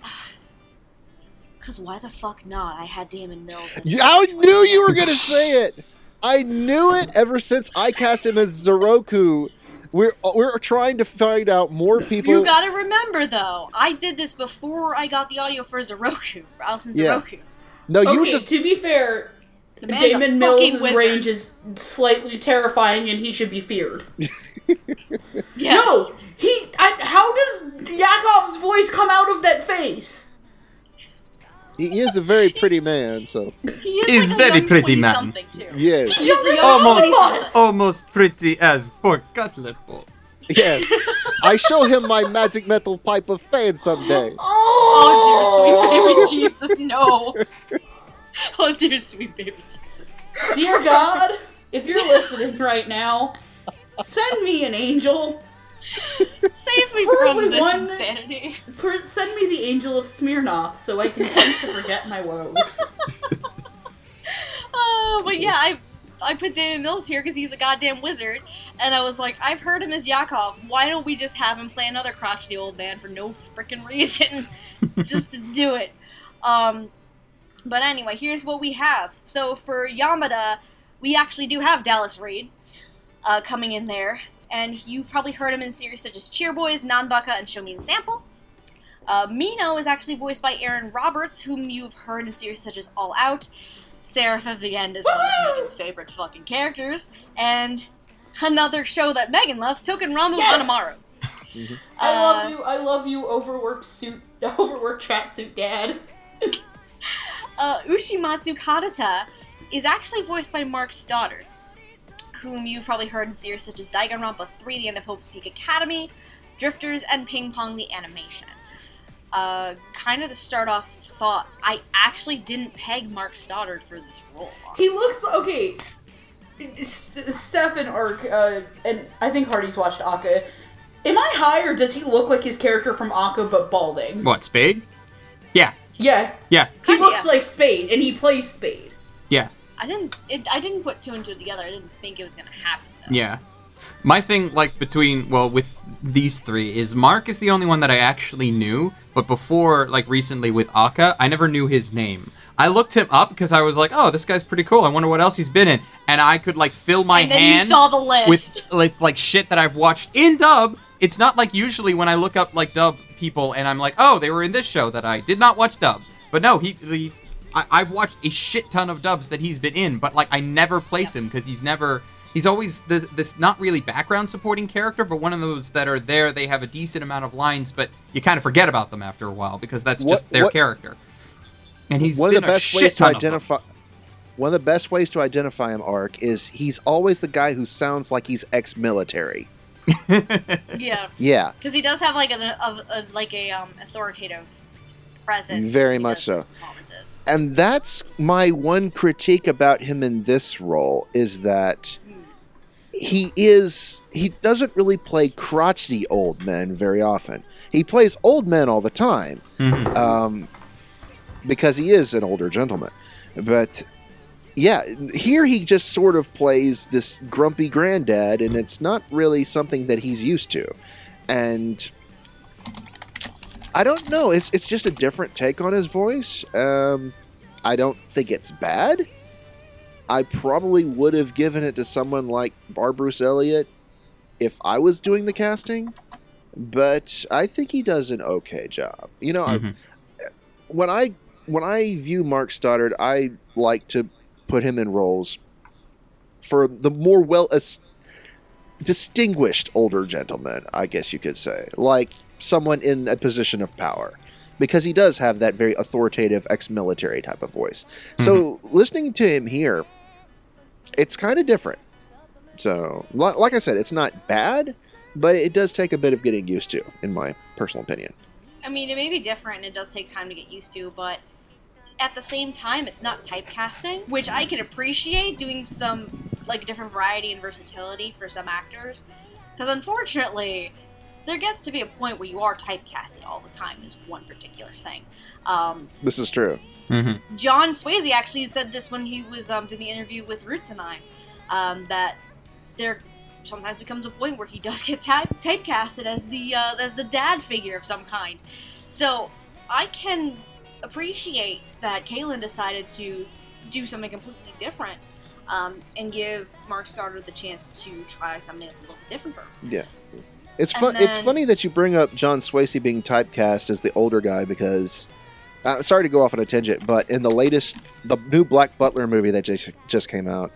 Because why the fuck not? I had Damon Mills. Yeah, I knew you were going to say it. I knew it ever since I cast him as Zoroku. We're we're trying to find out more people. You gotta remember, though, I did this before I got the audio for Zoroku, for Allison Yeah. No, you okay, were just to be fair, The man's a Damon Mills' wizard. range is slightly terrifying, and he should be feared. (laughs) Yes. No, he. I, how does Yakov's voice come out of that face? He is a very pretty man. So He is He's like a very young pretty man. 20-something, too. yes, He's a young Almost, 20-something. almost pretty as poor Cutlerful. yes. I show him my magic metal pipe of fame someday. (gasps) Oh, dear sweet baby oh. Jesus, no. (laughs) Oh, dear sweet baby Jesus. Dear God, if you're listening right now, send me an angel. Save me Probably from this one- insanity. Per- Send me the angel of Smirnoff so I can attempt to forget my woes. (laughs) (laughs) Oh, but yeah, I I put Damon Mills here because he's a goddamn wizard, and I was like, I've heard him as Yakov. Why don't we just have him play another crotchety old man for no freaking reason, (laughs) just to do it? Um, but anyway, here's what we have. So for Yamada, we actually do have Dallas Reid uh, coming in there, and you've probably heard him in series such as Cheerboys, Nanbaka, and Show Me the Sample. Uh, Mino is actually voiced by Aaron Roberts, whom you've heard in series such as All Out. Seraph of the End is one of Megan's favorite fucking characters, and another show that Megan loves, Touken Ranbu Yes! Hanamaru. (laughs) I Uh, love you. I love you. Overworked suit. (laughs) Overworked tracksuit dad. (laughs) Uh, Ushimatsu Kadota is actually voiced by Mark Stoddard, whom you've probably heard in series such as Danganronpa 3, The End of Hope's Peak Academy, Drifters, and Ping Pong the Animation. Uh, kind of the start off thoughts, I actually didn't peg Mark Stoddard for this role. He looks okay. S- Steph and Ark, uh, and I think Hardy's watched ACCA. Am I high or does he look like his character from ACCA but balding? What Spade? Yeah, Yeah, yeah, he Kinda, looks yeah. like Spade, and he plays Spade. yeah, I didn't. It, I didn't put two and two together. I didn't think it was gonna happen. Though. yeah. My thing, like between well, with these three, is Mark is the only one that I actually knew. But before, like recently with ACCA, I never knew his name. I looked him up because I was like, "Oh, this guy's pretty cool. I wonder what else he's been in." And I could like fill my and then hand you saw the list. with like like shit that I've watched in dub. It's not like usually when I look up like dub people and I'm like, oh, they were in this show that I did not watch dub. But no, he, he I, I've watched a shit ton of dubs that he's been in, but like I never place him because he's never. He's always this, this not really background supporting character, but one of those that are there. They have a decent amount of lines, but you kind of forget about them after a while because that's What- just their what- character. And he's one been of the a best shit ways to ton of them. identify one of the best ways to identify him arc is he's always the guy who sounds like he's ex-military (laughs) yeah, yeah because he does have like a, a, a like a um, authoritative presence. Very much so. and that's my one critique about him in this role is that he is he doesn't really play crotchety old men very often he plays old men all the time Mhm. um, because he is an older gentleman But yeah, here he just sort of plays this grumpy granddad, and it's not really something that he's used to. And I don't know. It's it's just a different take on his voice. Um, I don't think it's bad. I probably would have given it to someone like Bar Bruce Elliott if I was doing the casting, but I think he does an okay job. You know, I- Mhm. when I when I view Mark Stoddard, I like to put him in roles for the more well as distinguished older gentleman, I guess you could say, like someone in a position of power. Because he does have that very authoritative ex-military type of voice. So mm-hmm. listening to him here, it's kind of different. So, like I said, it's not bad, but it does take a bit of getting used to, in my personal opinion. I mean, it may be different and it does take time to get used to, but at the same time, it's not typecasting, which I can appreciate doing some like different variety and versatility for some actors. Because unfortunately, there gets to be a point where you are typecasted all the time as one particular thing. Um, This is true. Mhm. John Swasey actually said this when he was um, doing the interview with Roots and I, um, that there sometimes becomes a point where he (laughs) does get type- typecasted as the uh, as the dad figure of some kind. So I can appreciate that Caitlin decided to do something completely different um, and give Mark Stoddard the chance to try something that's a little bit different for him. Yeah. It's And fun. It's funny that you bring up John Swasey being typecast as the older guy because, uh, sorry to go off on a tangent, but in the latest, the new Black Butler movie that just just came out,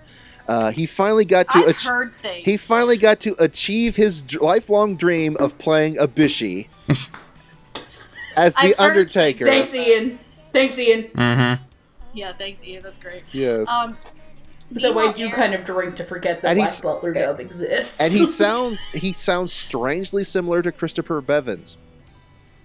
uh, he finally got to I've ach- heard he finally got to achieve his d- lifelong dream of playing a Bishi (laughs) as the I've heard Undertaker. Thanks, Ian. Thanks, Ian. Mhm. Yeah, thanks, Ian. That's great. Yes, Um, Though I meanwhile, do kind of drink to forget that And Black he's- Butler dub exists. and he (laughs) sounds he sounds strangely similar to Christopher Bevins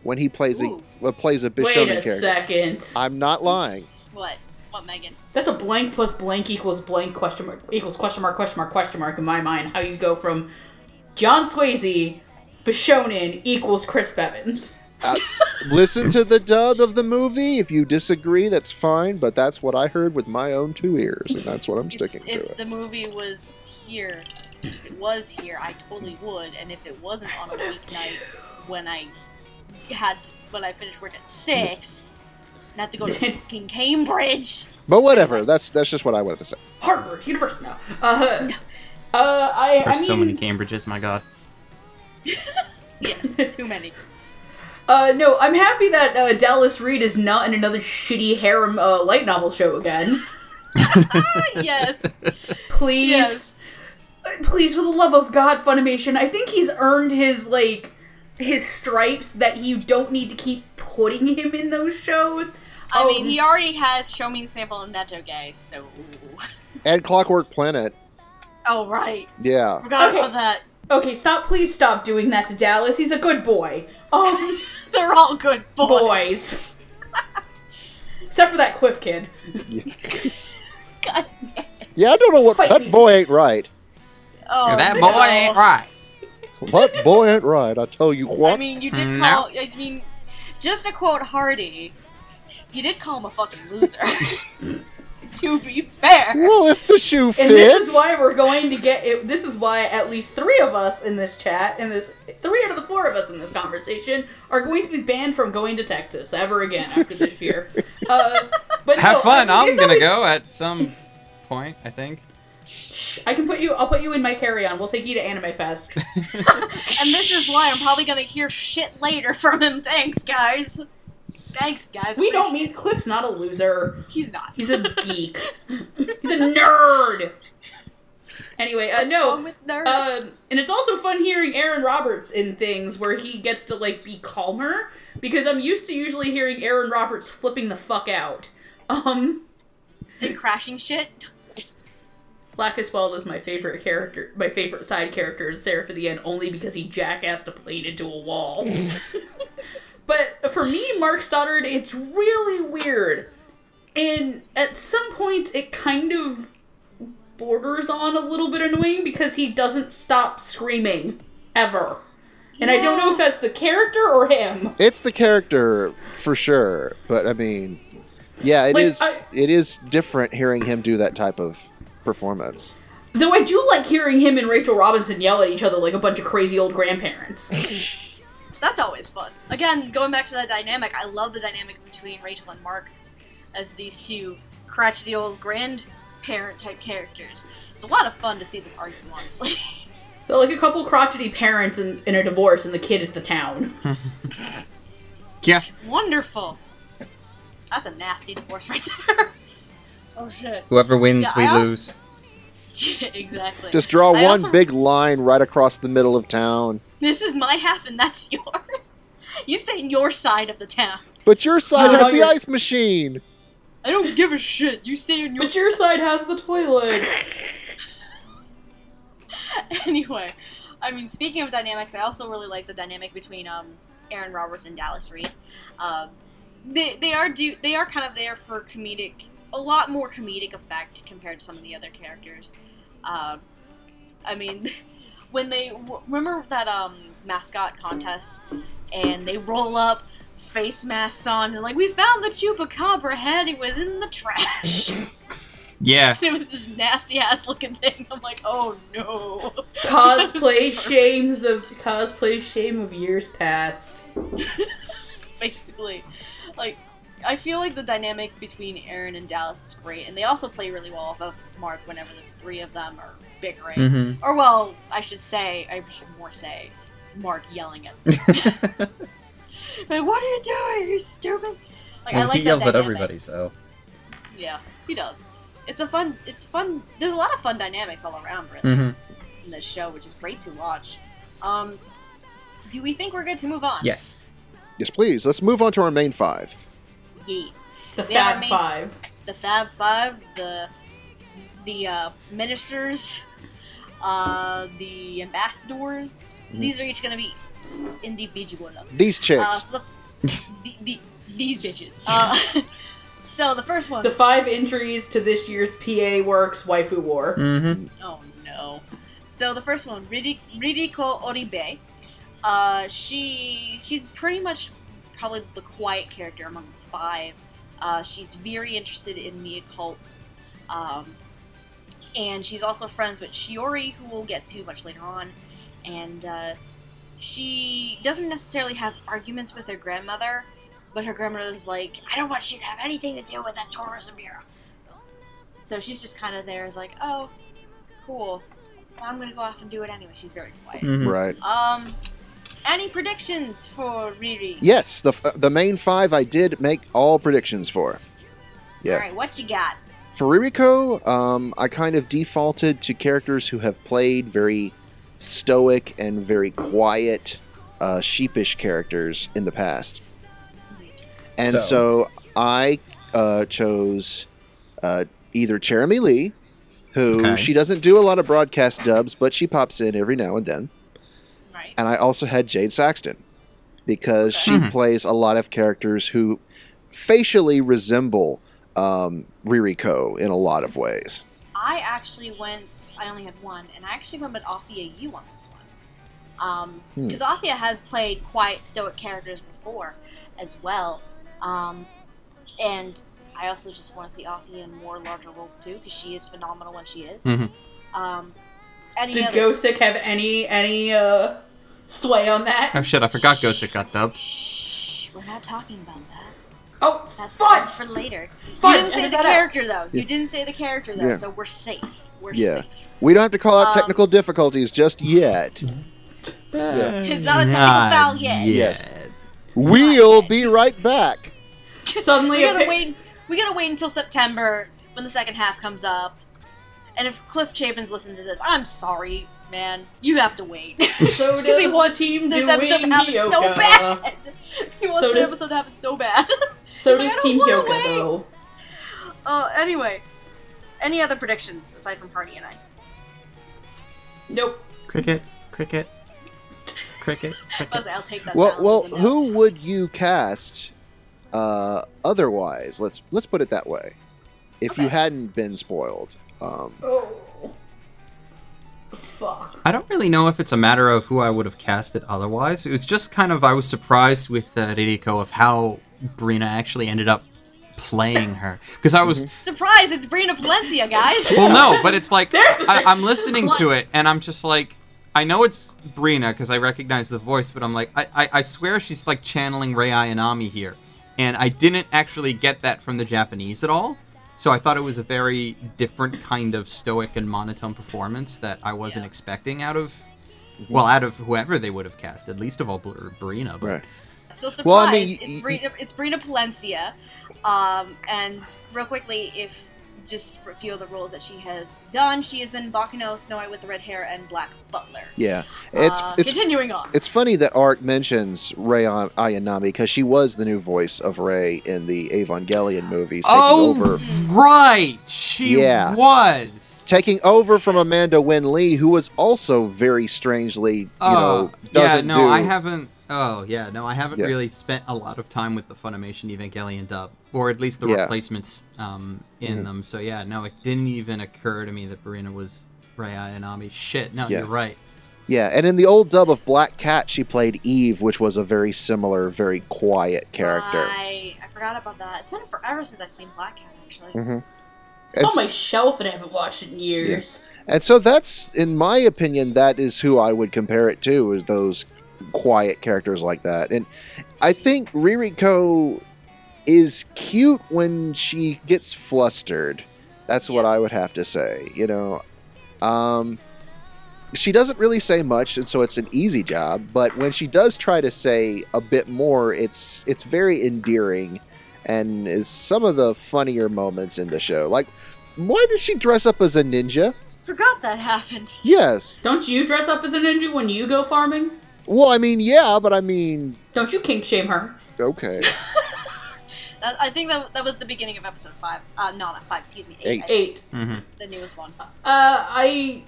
when he plays a Ooh. uh, plays a Wait a character. second. I'm not lying. What? What, Megan? That's a blank plus blank equals blank question mark equals question mark question mark question mark in my mind. How you go from John Swasey, Bishonen equals Chris Bevins. Listen to the dub of the movie. If you disagree, that's fine, but that's what I heard with my own two ears, and that's what I'm sticking if, to if it. the movie was here, if it was here, I totally would. And if it wasn't on a weeknight when I had when I finished work at six, and had to go to (laughs) fucking Cambridge. But whatever, that's that's just what I wanted to say. Harvard University. No. Uh, uh, I, I There's mean, so many Cambridges, my god. (laughs) Yes, too many. Uh, no, I'm happy that uh, Dallas Reid is not in another shitty harem uh, light novel show again. (laughs) yes. Please, Yes. Uh, please, for the love of God, Funimation. I think he's earned his like his stripes that you don't need to keep putting him in those shows. I Oh, mean, he already has Shomin Sample and Netoge, so. And Clockwork Planet, Oh, right. yeah. Forgot Okay. about that. Okay, stop! Please stop doing that to Dallas. He's a good boy. Um, (laughs) They're all good boys. boys. Except for that Cliff kid. (laughs) God damn. Yeah, I don't know what Fight that me. boy ain't right. Oh, that no. boy ain't right. That boy ain't right. I tell you what. I mean, you did No. call. I mean, just to quote Hardy, you did call him a fucking loser. (laughs) to be fair. well, if the shoe fits, And this is why we're going to get it. This is why at least three of us in this chat, and this three out of the four of us in this conversation, are going to be banned from going to Texas ever again after this year. (laughs) Uh, but Have no, fun. I mean, I'm gonna always- go at some point, I think. I can put you. I'll put you in my carry-on. We'll take you to Anime Fest. (laughs) (laughs) And this is why I'm probably gonna hear shit later from him. Thanks, guys. Thanks, guys. we don't mean Cliff's not a loser. He's not. He's a geek. (laughs) He's a nerd. Anyway, uh, no. With? Uh, and it's also fun hearing Aaron Roberts in things where he gets to like be calmer because I'm used to usually hearing Aaron Roberts flipping the fuck out. Um, and crashing shit. Black as Well is my favorite character, my favorite side character in Seraph of the End, only because he jackassed a plane into a wall. (laughs) but for me, Mark Stoddard, it's really weird. And at some point, it kind of borders on a little bit annoying because he doesn't stop screaming ever. And I don't know if that's the character or him. it's the character for sure. But I mean, Yeah, it Like, is. I- It is different hearing him do that type of performance. Though I do like hearing him and Rachel Robinson yell at each other like a bunch of crazy old grandparents. (laughs) That's always fun. Again, going back to that dynamic, I love the dynamic between Rachel and Mark as these two crotchety old grandparent type characters. It's a lot of fun to see them argue, honestly. (laughs) They're like a couple crotchety parents in, in a divorce, and the kid is the town. (laughs) Yeah. Wonderful. That's a nasty divorce right there. (laughs) oh shit. Whoever wins, Yeah, we I also- lose. exactly. Just draw I one also- big line right across the middle of town. This is my half and that's (laughs) yours. You stay in your side of the town. But your side No, has no, the you're- ice machine. I don't give a shit. You stay in your But your side has the toilet. (laughs) (laughs) anyway, I mean, speaking of dynamics, I also really like the dynamic between um, Aaron Roberts and Dallas Reid. Um, they they are do they are kind of there for comedic, a lot more comedic effect compared to some of the other characters. Um, I mean, when they remember that um, mascot contest, and they roll up. Face masks on, and like we found the chupacabra head. It was in the trash. (laughs) Yeah. (laughs) it was this nasty ass looking thing. I'm like, oh no. (laughs) Cosplay shames of cosplay shame of years past. basically. Like, I feel like the dynamic between Aaron and Dallas is great, and they also play really well off of Mark whenever the three of them are bickering. Mm-hmm. Or, well, I should say, I should more say, Mark yelling at them. (laughs) like, what are you doing, you stupid? Like, I well, like he that yells at everybody, so. Yeah, he does. It's a fun, it's fun, there's a lot of fun dynamics all around, really, Mm-hmm. in this show, which is great to watch. Um, do we think we're good to move on? Yes. Yes, please. Let's move on to our main five. Yes. The We have our Fab main- Five. the Fab Five, the the uh, ministers, uh, the ambassadors. Mm-hmm. These are each going to be s- individual. These Uh, chicks. so the, the, the, these bitches. Uh, (laughs) so the first one The five entries to this year's PA Works Waifu War. Mm-hmm. Oh no. So the first one, Riri- Ririko Oribe. Uh, she she's pretty much probably the quiet character among the five. Uh, she's very interested in the occult. Um, and she's also friends with Shiori, who we'll get to much later on. And uh, she doesn't necessarily have arguments with her grandmother, but her grandmother's like, I don't want you to have anything to do with that tourism bureau. So she's just kind of there, as like, oh, cool. Well, I'm gonna go off and do it anyway. She's very quiet. Mm-hmm. Right. Um, any predictions for Riri? Yes, the f- the main five I did make all predictions for. Yeah. All right, what you got? For Ririko, um, I kind of defaulted to characters who have played very stoic and very quiet, uh, sheepish characters in the past. And so, So- I uh, chose uh, either Jeremy Lee, who Okay. she doesn't do a lot of broadcast dubs, but she pops in every now and then. Right. And I also had Jad Saxton because she Mhm. plays a lot of characters who facially resemble um, Ririko in a lot of ways. I actually went. I only had one, and I actually went with Althea Yu on this one. Hmm. Because Althea has played quiet, stoic characters before, as well. Um, and I also just want to see Althea in more larger roles too, because she is phenomenal when she is. Mhm. Um, any Did other- Gosick have any any uh sway on that? Oh shit! I forgot Gosick got dubbed. Shh, we're not talking about that. Oh, That's, fun! that's for later. Fun, You didn't say the that out. character though. Yeah. You didn't say the character though, Yeah. so we're safe. We're Yeah. safe. We don't have to call out Um, technical difficulties just yet. It's not a technical Not foul yet. Yes. We'll yet. be right back. (laughs) Suddenly, We a gotta pi- wait. We gotta wait until September when the second half comes up. And if Cliff Chapin's listening to this, I'm sorry, man. You have to wait. (laughs) So (laughs) Because he does wants team this doing episode to happen so bad. (laughs) He wants So the does- episode to happen so bad. So does like, Team don't Hyoka wait. though. Uh, anyway, any other predictions aside from Party and I? Nope. Cricket, cricket, cricket, I cricket. was like, I'll take that. Well, well, as a no. who would you cast uh, otherwise? Let's let's put it that way. If you hadn't been spoiled, um, Oh. Fuck. I don't really know if it's a matter of who I would have cast it otherwise. It was just kind of I was surprised with uh, Ririko of how Brina actually ended up playing her because I was (laughs) surprised. It's Brina Palencia, guys. well, no, (laughs) but it's like I, I'm listening to it and I'm just like, I know it's Brina because I recognize the voice, but I'm like, I, I, I swear she's like channeling Rei Ayanami here, and I didn't actually get that from the Japanese at all. So I thought it was a very different kind of stoic and monotone performance that I wasn't Yeah. expecting out of, well, out of whoever they would have cast, at least of all Br- Brina. But Right. So surprise! Well, I mean, y- it's y- Brina, it's Brina Palencia. Um, and real quickly, if just for a few of the roles that she has done, she has been Baccano, Snow White with the red hair, and Black Butler. Yeah, it's Uh, it's continuing on. it's funny that Ark mentions Ray Ay- Ayanami because she was the new voice of Rei in the Evangelion movies, taking oh, over right, she Yeah. was. taking over from Amanda Winn-Lee, who was also very strangely, you know, Oh, doesn't yeah, no, do. I haven't. Oh, yeah, no, I haven't Yeah. really spent a lot of time with the Funimation Evangelion dub, or at least the Yeah. replacements um, in Mhm. them. So yeah, no, it didn't even occur to me that Brina was Rei Ayanami. Shit, no, Yeah. you're right. Yeah, and in the old dub of Black Cat, she played Eve, which was a very similar, very quiet character. I, I forgot about that. It's been forever since I've seen Black Cat, actually. hmm It's And, on my shelf and I haven't watched it in years. and so that's, in my opinion, that is who I would compare it to, is those quiet characters like that. And I think Ririko is cute when she gets flustered. That's what I would have to say. You know, um, she doesn't really say much, and so it's an easy job. But when she does try to say a bit more, it's it's very endearing, and is some of the funnier moments in the show. Like, why does she dress up as a ninja? Forgot that happened. Yes. Don't you dress up as a ninja when you go farming? Well, I mean, yeah, but I mean, Don't you kink shame her? okay. (laughs) That, I think that, that was the beginning of episode five. Uh, no, not five. Excuse me, eight. Eight. I think, Eight. hmm The newest one. Uh, I,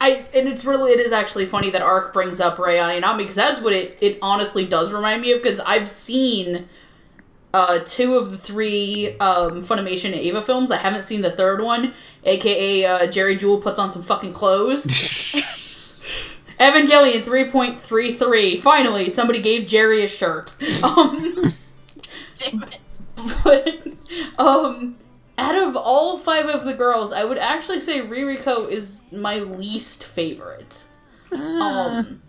I, and it's really, it is actually funny that Ark brings up Rei Ayanami because that's what it, it honestly does remind me of because I've seen, uh, two of the three um, Funimation and Ava films. I haven't seen the third one, aka uh, Jerry Jewell puts on some fucking clothes. (laughs) (laughs) Evangelion 3.33. Finally, somebody gave Jerry a shirt. (laughs) Um, Damn it. but um out of all five of the girls i would actually say ririko is my least favorite um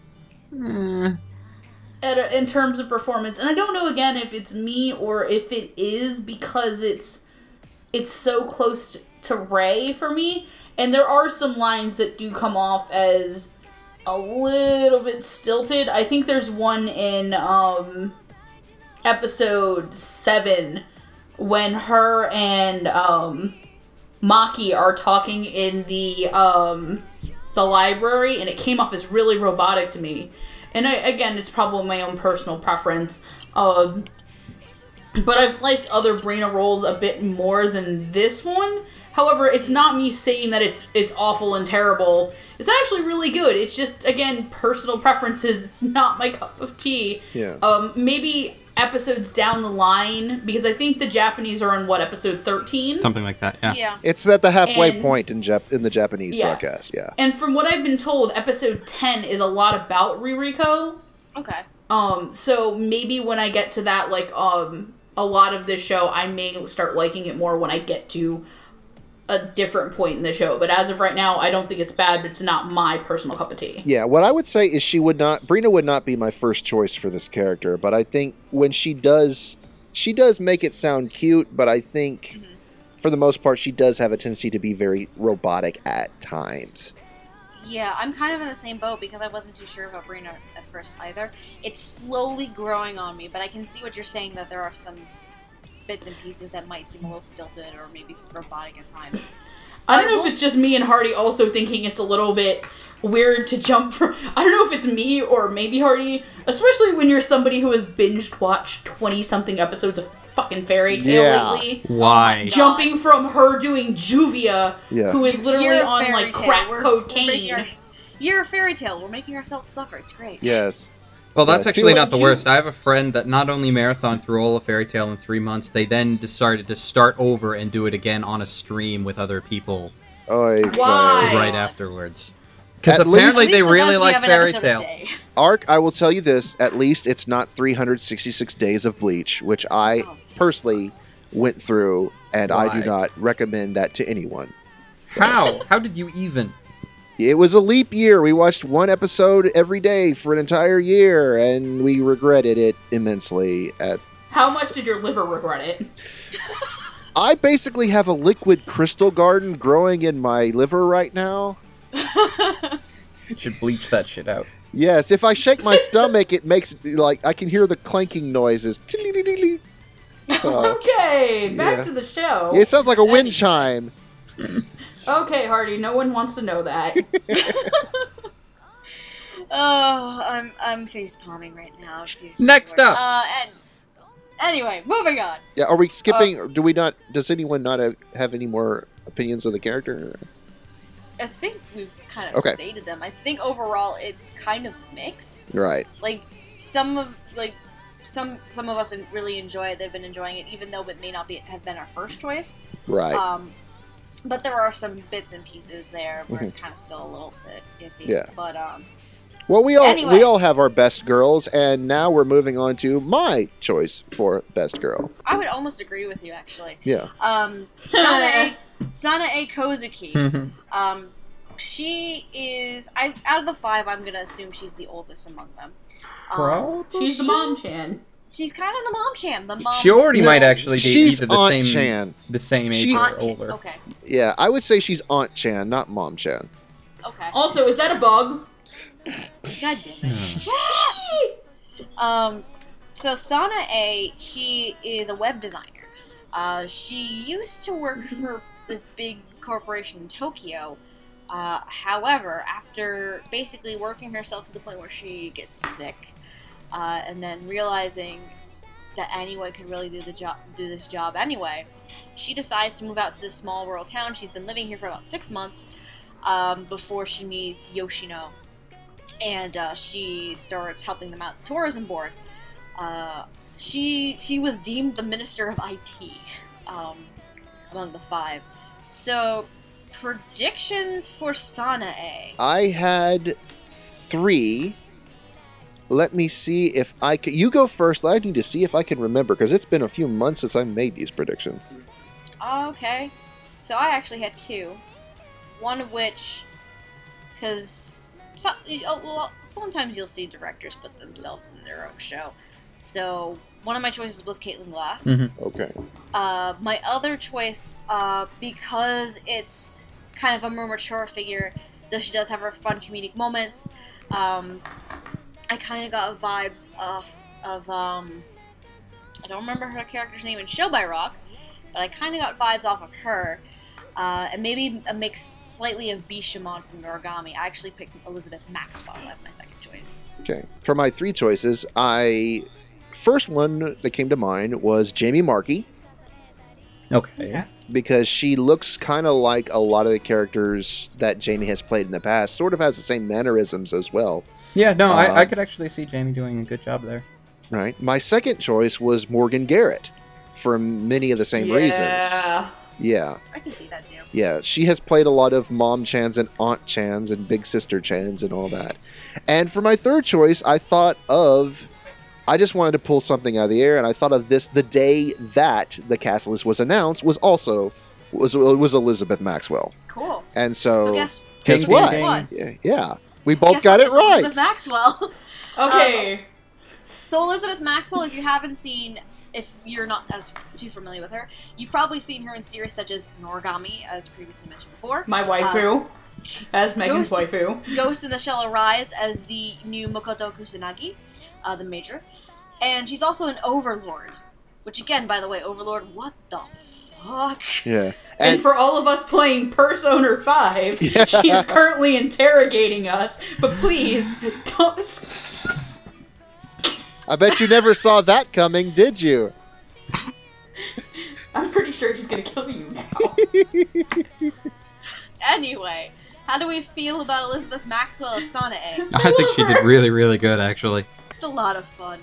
at a, in terms of performance and i don't know again if it's me or if it is because it's it's so close to Rei for me and there are some lines that do come off as a little bit stilted i think there's one in um episode seven when her and um Maki are talking in the um the library and it came off as really robotic to me. And I, again, it's probably my own personal preference. Um but I've liked other Brina roles a bit more than this one. However, it's not me saying that it's it's awful and terrible. It's actually really good. It's just again personal preferences. It's not my cup of tea. Yeah. Um, maybe episodes down the line because I think the Japanese are on what episode thirteen. Something like that. Yeah. Yeah. It's at the halfway And- point in Jap- in the Japanese Yeah. broadcast. Yeah. And from what I've been told, episode ten is a lot about Ririko. Okay. Um, so maybe when I get to that, like um, a lot of this show, I may start liking it more when I get to a different point in the show. But as of right now, I don't think it's bad, but it's not my personal cup of tea. Yeah, what I would say is she would not Brina would not be my first choice for this character, but I think when she does she does make it sound cute, but I think mm-hmm. for the most part she does have a tendency to be very robotic at times. Yeah, I'm kind of in the same boat because I wasn't too sure about Brina at first either. It's slowly growing on me, but I can see what you're saying that there are some bits and pieces that might seem a little stilted or maybe robotic at times. I don't know if will it's just me and Hardy also thinking it's a little bit weird to jump from. (laughs) I don't know if it's me or maybe Hardy, especially when you're somebody who has binged watched 20 something episodes of fucking Fairy Tail Yeah. lately. Why? Oh Jumping from her doing Juvia, Yeah. who is literally You're on fairy like tale. crack We're- we're cocaine. our- You're a fairy tale. We're making ourselves suffer. It's great. Yes. Well, that's Yeah, actually not the two- worst. I have a friend that not only marathon through all of Fairy Tail in three months, they then decided to start over and do it again on a stream with other people oh, Oy Why? right afterwards. Because At least- apparently they really like Fairy Tail. day. Ark, I will tell you this, at least it's not 366 days of Bleach, which I Oh. personally went through, and I do not recommend that to anyone. How? How did you even? It was a leap year. We watched one episode every day for an entire year, and we regretted it immensely. At How much did your liver regret it? I basically have a liquid crystal garden growing in my liver right now. Should bleach that shit out. Yes, if I shake my stomach, it makes like I can hear the clanking noises. So (laughs) Okay, back Yeah. to the show. it sounds like a wind chime. Okay, Hardy, no one wants to know that. (laughs) (laughs) Oh, I'm I'm face palming right now. Dude. Next up. Uh, and anyway, moving on. Yeah, are we skipping? do we not? Does anyone not have, have any more opinions of the character? I think we've kind of Okay. stated them. I think overall it's kind of mixed. Right. Like some of like some some of us really enjoy it. They've been enjoying it, even though it may not be have been our first choice. Right. Um, but there are some bits and pieces there where it's kind of still a little bit iffy. Mm-hmm. Yeah. But um, Well, we all Anyway. we all have our best girls, and now we're moving on to my choice for best girl. I would almost agree with you actually. Yeah, Um, Sanae (laughs) Sanae Kozuki. Mhm. Um, she is. I out of the five, I'm gonna assume she's the oldest among them. Um, Probably. She's the mom chan. She's kind of the mom cham. The mom. She already No, might actually be she's either the Aunt same Chan. the same age She- or Aunt Chan- older. Okay. yeah. I would say she's Aunt Chan, not Mom Chan. Okay. Also, is that a bug? God damn it. um, so Sanae, she is a web designer. Uh, she used to work for this big corporation in Tokyo. Uh, however, after basically working herself to the point where she gets sick, uh, and then realizing that anyone could really do the job, do this job anyway, she decides to move out to this small rural town. She's been living here for about six months um, before she meets Yoshino, and uh, she starts helping them out the tourism board. Uh, she she was deemed the minister of IT um, among the five. So predictions for Sanae. I had three. Let me see if I can. You go first. I need to see if I can remember because it's been a few months since I made these predictions. Okay, so I actually had two. One of which, because so, a lot- sometimes you'll see directors put themselves in their own show. So one of my choices was Caitlin Glass. Mhm. Okay. Uh, my other choice, uh, because it's kind of a more mature figure, though she does have her fun comedic moments, um, I kind of got vibes off of um, I don't remember her character's name in Show by Rock, but I kind of got vibes off of her. Uh, and maybe a mix slightly of Bishamon from Noragami. I actually picked Elizabeth Maxwell as my second choice. Okay. For my three choices, I first one that came to mind was Jamie Marchi Okay. Because she looks kind of like a lot of the characters that Jamie has played in the past. Sort of has the same mannerisms as well. Yeah, no, I, I Um, could actually see Jamie doing a good job there. Right. My second choice was Morgan Garrett for many of the same reasons. Yeah. Yeah. I can see that too. Yeah, she has played a lot of mom chans and aunt chans and big sister chans and all that. And for my third choice, I thought of. I just wanted to pull something out of the air, and I thought of this the day that the cast list was announced was also was was Elizabeth Maxwell, Cool. and so, So guess guess Ding, what? ding, what? Yeah, yeah, we both Guess got it right. Elizabeth Maxwell. (laughs) Okay. So Elizabeth Maxwell, if you haven't seen, if you're not as too familiar with her, you've probably seen her in series such as Noragami, as previously mentioned before, My waifu. as Megan's Ghost- waifu. Ghost in the Shell Arise as the new Motoko Kusanagi, uh, the major, and she's also an Overlord. Which again, by the way, Overlord, what the fuck? Yeah, And, and for all of us playing Persona 5, (laughs) Yeah. she is currently interrogating us. But please, don't. s- s- I bet you never saw that coming, did you? (laughs) I'm pretty sure she's gonna kill you now. (laughs) Anyway, how do we feel about Elizabeth Maxwell as Sanae? I think she did really, really good, actually. It's a lot of fun.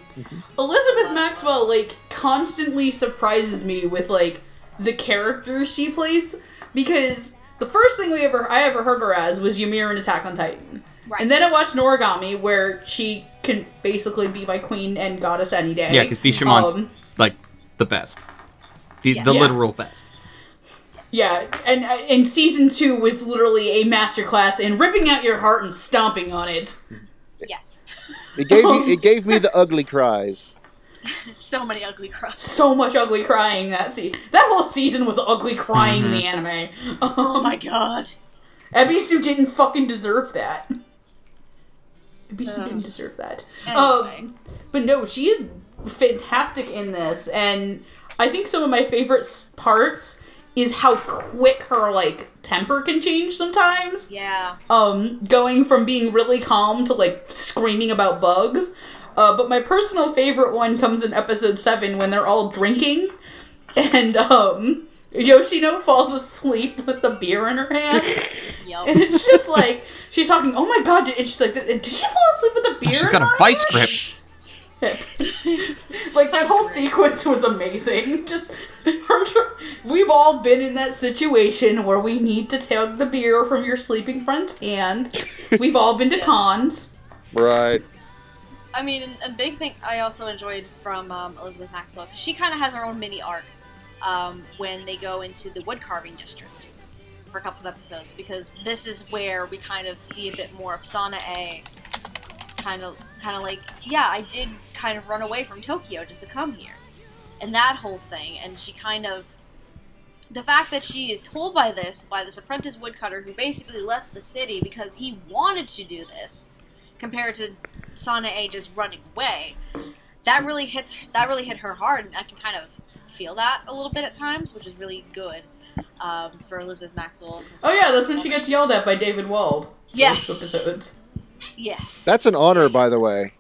Elizabeth Maxwell, like, constantly surprises me with, like, the characters she plays. Because the first thing we ever I ever heard her as was Ymir in Attack on Titan. Right. And then I watched Noragami, where she can basically be my queen and goddess any day. Yeah, because Bishamon's Um, like the best. the, Yeah. the Yeah. literal best. Yeah, and and season two was literally a masterclass in ripping out your heart and stomping on it. Yes. (laughs) It gave me it gave me the ugly cries. (laughs) So many ugly cries. So much ugly crying that se- That whole season was ugly crying in the anime. Oh my (laughs) god. Ebisu didn't fucking deserve that. Ebisu Um, didn't deserve that. Anyway. Um, but no, she is fantastic in this, and I think some of my favorite parts is how quick her like temper can change sometimes. Yeah. Um, going from being really calm to like screaming about bugs. Uh, but my personal favorite one comes in episode seven when they're all drinking, and um, Yoshino falls asleep with the beer in her hand. (laughs) Yup. And it's just like she's talking. Oh my god! And she's like, did, did she fall asleep with the beer? She's in got a vice hand? Grip. (laughs) like that whole sequence was amazing. (laughs) Just her, (laughs) we've all been in that situation where we need to take the beer from your sleeping friend's hand. We've all been to cons. Right. I mean, a big thing I also enjoyed from um, Elizabeth Maxwell, 'cause she kind of has her own mini arc um, when they go into the wood carving district for a couple of episodes, because this is where we kind of see a bit more of Sana A. Kind of, kind of like, yeah, I did kind of run away from Tokyo just to come here, and that whole thing, and she kind of. The fact that she is told by this, by this apprentice woodcutter who basically left the city because he wanted to do this, compared to Sanae just running away, that really hits that really hit her hard, and I can kind of feel that a little bit at times, which is really good um, for Elizabeth Maxwell. Oh yeah, that's when she gets yelled at by David Wald. Yes. episodes. Yes, That's an honor, by the way.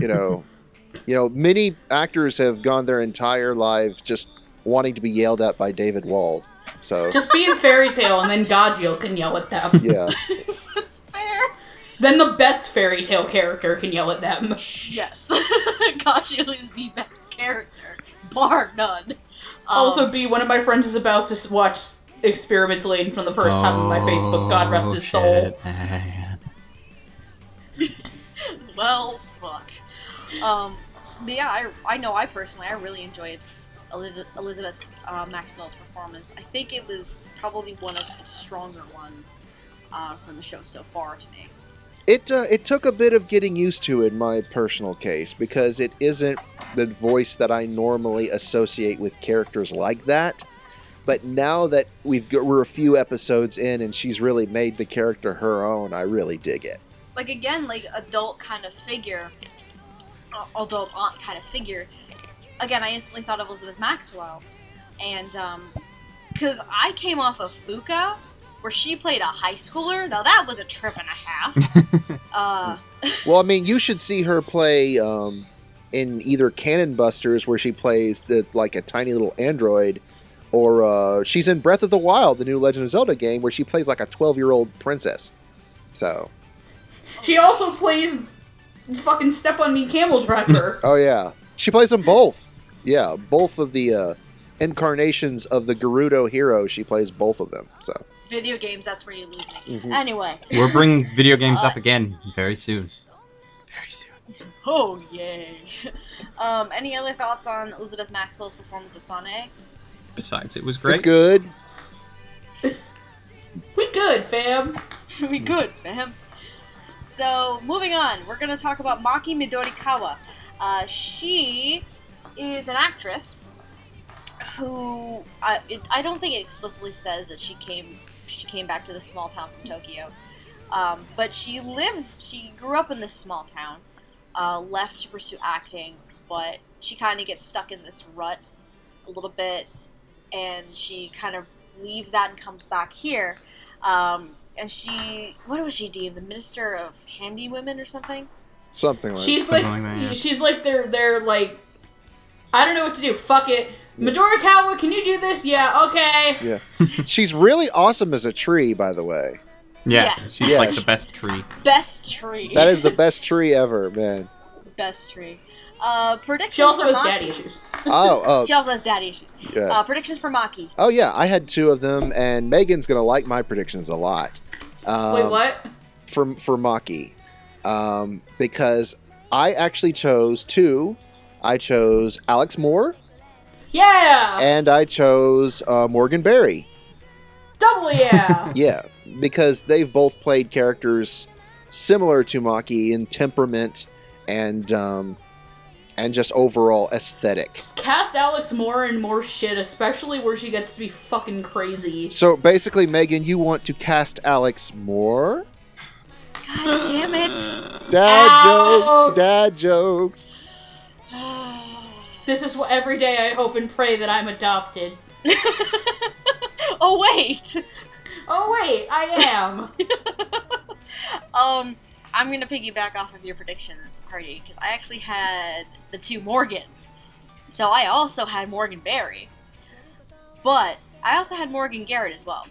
You know, (laughs) you know, many actors have gone their entire lives just wanting to be yelled at by David Wald. So Just be in Fairy Tail, and then Gajeel can yell at them. yeah, (laughs) that's fair. Then the best Fairy Tail character can yell at them. Yes, (laughs) Gajeel is the best character, bar none. Um, Also, B, one of my friends is about to watch Experiments Lain from the first time on my Facebook. God rest his soul. Oh, shit, man. (laughs) well, fuck. Um, but yeah, I, I know I personally I really enjoyed Elizabeth, uh, Maxwell's performance. I think it was probably one of the stronger ones uh, from the show so far to me. it uh, it took a bit of getting used to in my personal case because it isn't the voice that I normally associate with characters like that. But now that we've got, we're a few episodes in and she's really made the character her own, I really dig it. Like again, like adult kind of figure, adult aunt kind of figure. Again, I instantly thought of Elizabeth Maxwell, and um, because I came off of Fuka, where she played a high schooler. Now that was a trip and a half. (laughs) uh, Well, I mean, you should see her play um, in either Cannon Busters, where she plays the like a tiny little android, or uh, she's in Breath of the Wild, the new Legend of Zelda game, where she plays like a twelve-year-old princess. So, She also plays fucking Step on Me Camel Driver. (laughs) oh yeah, she plays them both. Yeah, both of the uh, incarnations of the Gerudo hero. She plays both of them. So, video games, that's where you lose me. Mhm. Anyway. We're bringing video games Uh, up again very soon. Very soon. Oh yay! um, any other thoughts on Elizabeth Maxwell's performance of Sanae? Besides, it was great. it's good. (laughs) we good, fam. (laughs) we good, fam. So moving on, we're gonna talk about Maki Midorikawa. Uh, she is an actress who I, it, I don't think it explicitly says that she came she came back to this small town from Tokyo, um, but she lived she grew up in this small town, uh, left to pursue acting, but she kind of gets stuck in this rut a little bit, and she kind of leaves that and comes back here. Um, and she, what was she deemed? The minister of handy women or something? Something like that. She's like, Something like that, yeah. she's like they're they're like, I don't know what to do. Fuck it, Midorikawa, can you do this? Yeah, okay. yeah. She's really awesome as a tree, by the way. Yeah, Yes. she's Yeah, like she- the best tree. Best tree. That is the best tree ever, man. best tree. Uh, predictions She also for has Maki. daddy issues. (laughs) Oh, oh, She also has daddy issues. yeah. Uh, predictions for Maki. Oh yeah, I had two of them, and Megan's gonna like my predictions a lot. Um, Wait, what? For for Maki, um, because I actually chose two. I chose Alex Moore Yeah. and I chose uh, Morgan Berry. Double yeah. (laughs) Yeah, because they've both played characters similar to Maki in temperament and um, and just overall aesthetic. Just cast Alex more and more shit, especially where she gets to be fucking crazy. So basically, Megan, you want to cast Alex more? God damn it. Dad Ouch. jokes, dad jokes. This is what every day I hope and pray that I'm adopted. (laughs) oh wait. Oh wait, I am. (laughs) Um, I'm gonna piggyback off of your predictions, Hardy, because I actually had the two Morgans. So I also had Morgan Berry. But I also had Morgan Garrett as well.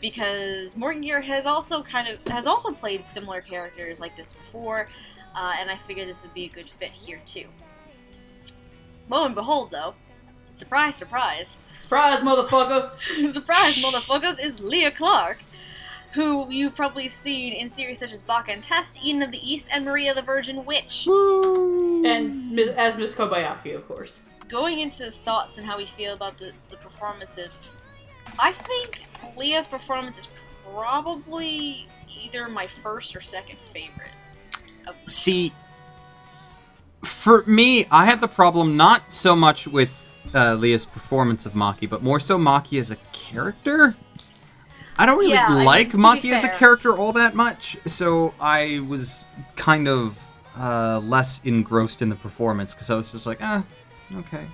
Because Morgan Garrett has also kind of has also played similar characters like this before, uh, and I figured this would be a good fit here too. Lo and behold, though, surprise, surprise, Surprise, motherfucker. (laughs) surprise, motherfuckers, is Leah Clark, who you've probably seen in series such as Baka and Test, Eden of the East, and Maria the Virgin Witch. And as Miss Kobayashi, of course. Going into thoughts and how we feel about the, the performances, I think Leah's performance is probably either my first or second favorite. See, for me, I had the problem not so much with uh, Leah's performance of Maki, but more so Maki as a character. I don't really Yeah, I mean, like to Maki as a character all that much, so I was kind of uh, less engrossed in the performance because I was just like, ah, okay.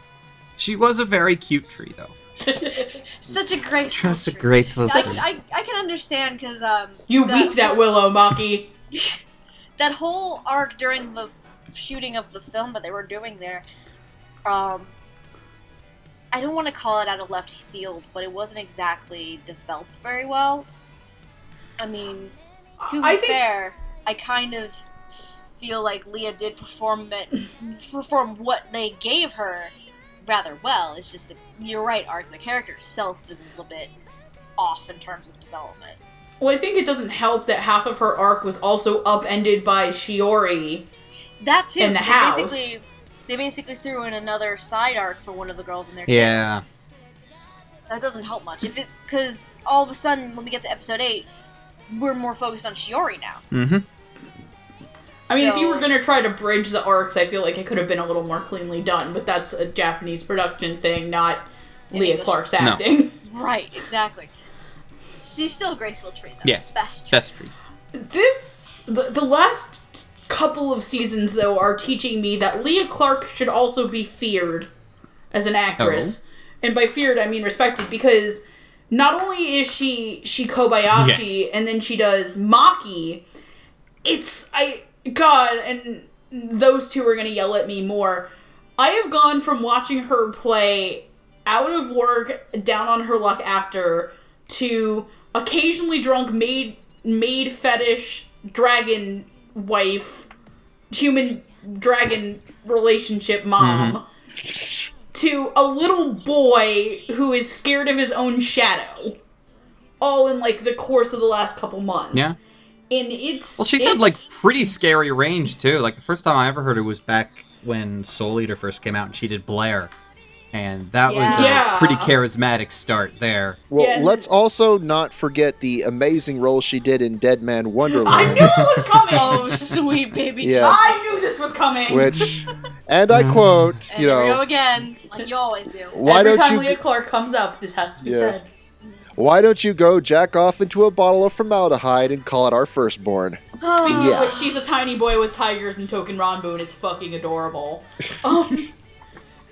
She was a very cute tree, though. (laughs) Such a graceful. Just a tree. graceful I, tree. I, I can understand because um You the- weep that willow, Maki. (laughs) that whole arc during the shooting of the film that they were doing there, um, I don't want to call it out of left field, but it wasn't exactly developed very well. I mean, to be I think fair, I kind of feel like Leah did perform it, perform what they gave her rather well. It's just that you're right, Arc. The character itself is a little bit off in terms of development. Well, I think it doesn't help that half of her arc was also upended by Shiori. That too. In the house. Basically, they basically threw in another side arc for one of the girls in their team. Yeah. That doesn't help much. If it because all of a sudden when we get to episode eight, we're more focused on Shiori now. Mm-hmm. I mean, if you were gonna try to bridge the arcs, I feel like it could have been a little more cleanly done. But that's a Japanese production thing, not Leah English. Clark's No. acting. (laughs) right, exactly. She's still a graceful tree, though. Yes. best. Tree. Best tree. This the, the last couple of seasons though are teaching me that Leah Clark should also be feared as an actress. Oh. And by feared I mean respected because not only is she she Kobayashi Yes. and then she does Maki, it's I God and those two are gonna yell at me more. I have gone from watching her play out of work, down on her luck actor to occasionally drunk maid maid fetish dragon wife human dragon relationship mom mm-hmm. to a little boy who is scared of his own shadow all in like the course of the last couple months Yeah. and it's Well, she's had like pretty scary range too. Like the first time I ever heard it was back when Soul Eater first came out, and she did Blair, and that was a Yeah. pretty charismatic start there. Well, Yeah, let's also not forget the amazing role she did in Deadman Wonderland. I knew it was coming (laughs) Oh, sweet baby. Yes. I knew this was coming which, (laughs) and I quote, And you here we go know, again, like you always do. why Every don't time you Leah Clark comes up, this has to be Yes. said. why don't you go jack off into a bottle of formaldehyde and call it our firstborn? (gasps) Speaking Yeah. of which, she's a tiny boy with tigers and Touken Ranbu, and it's fucking adorable. (laughs) Um,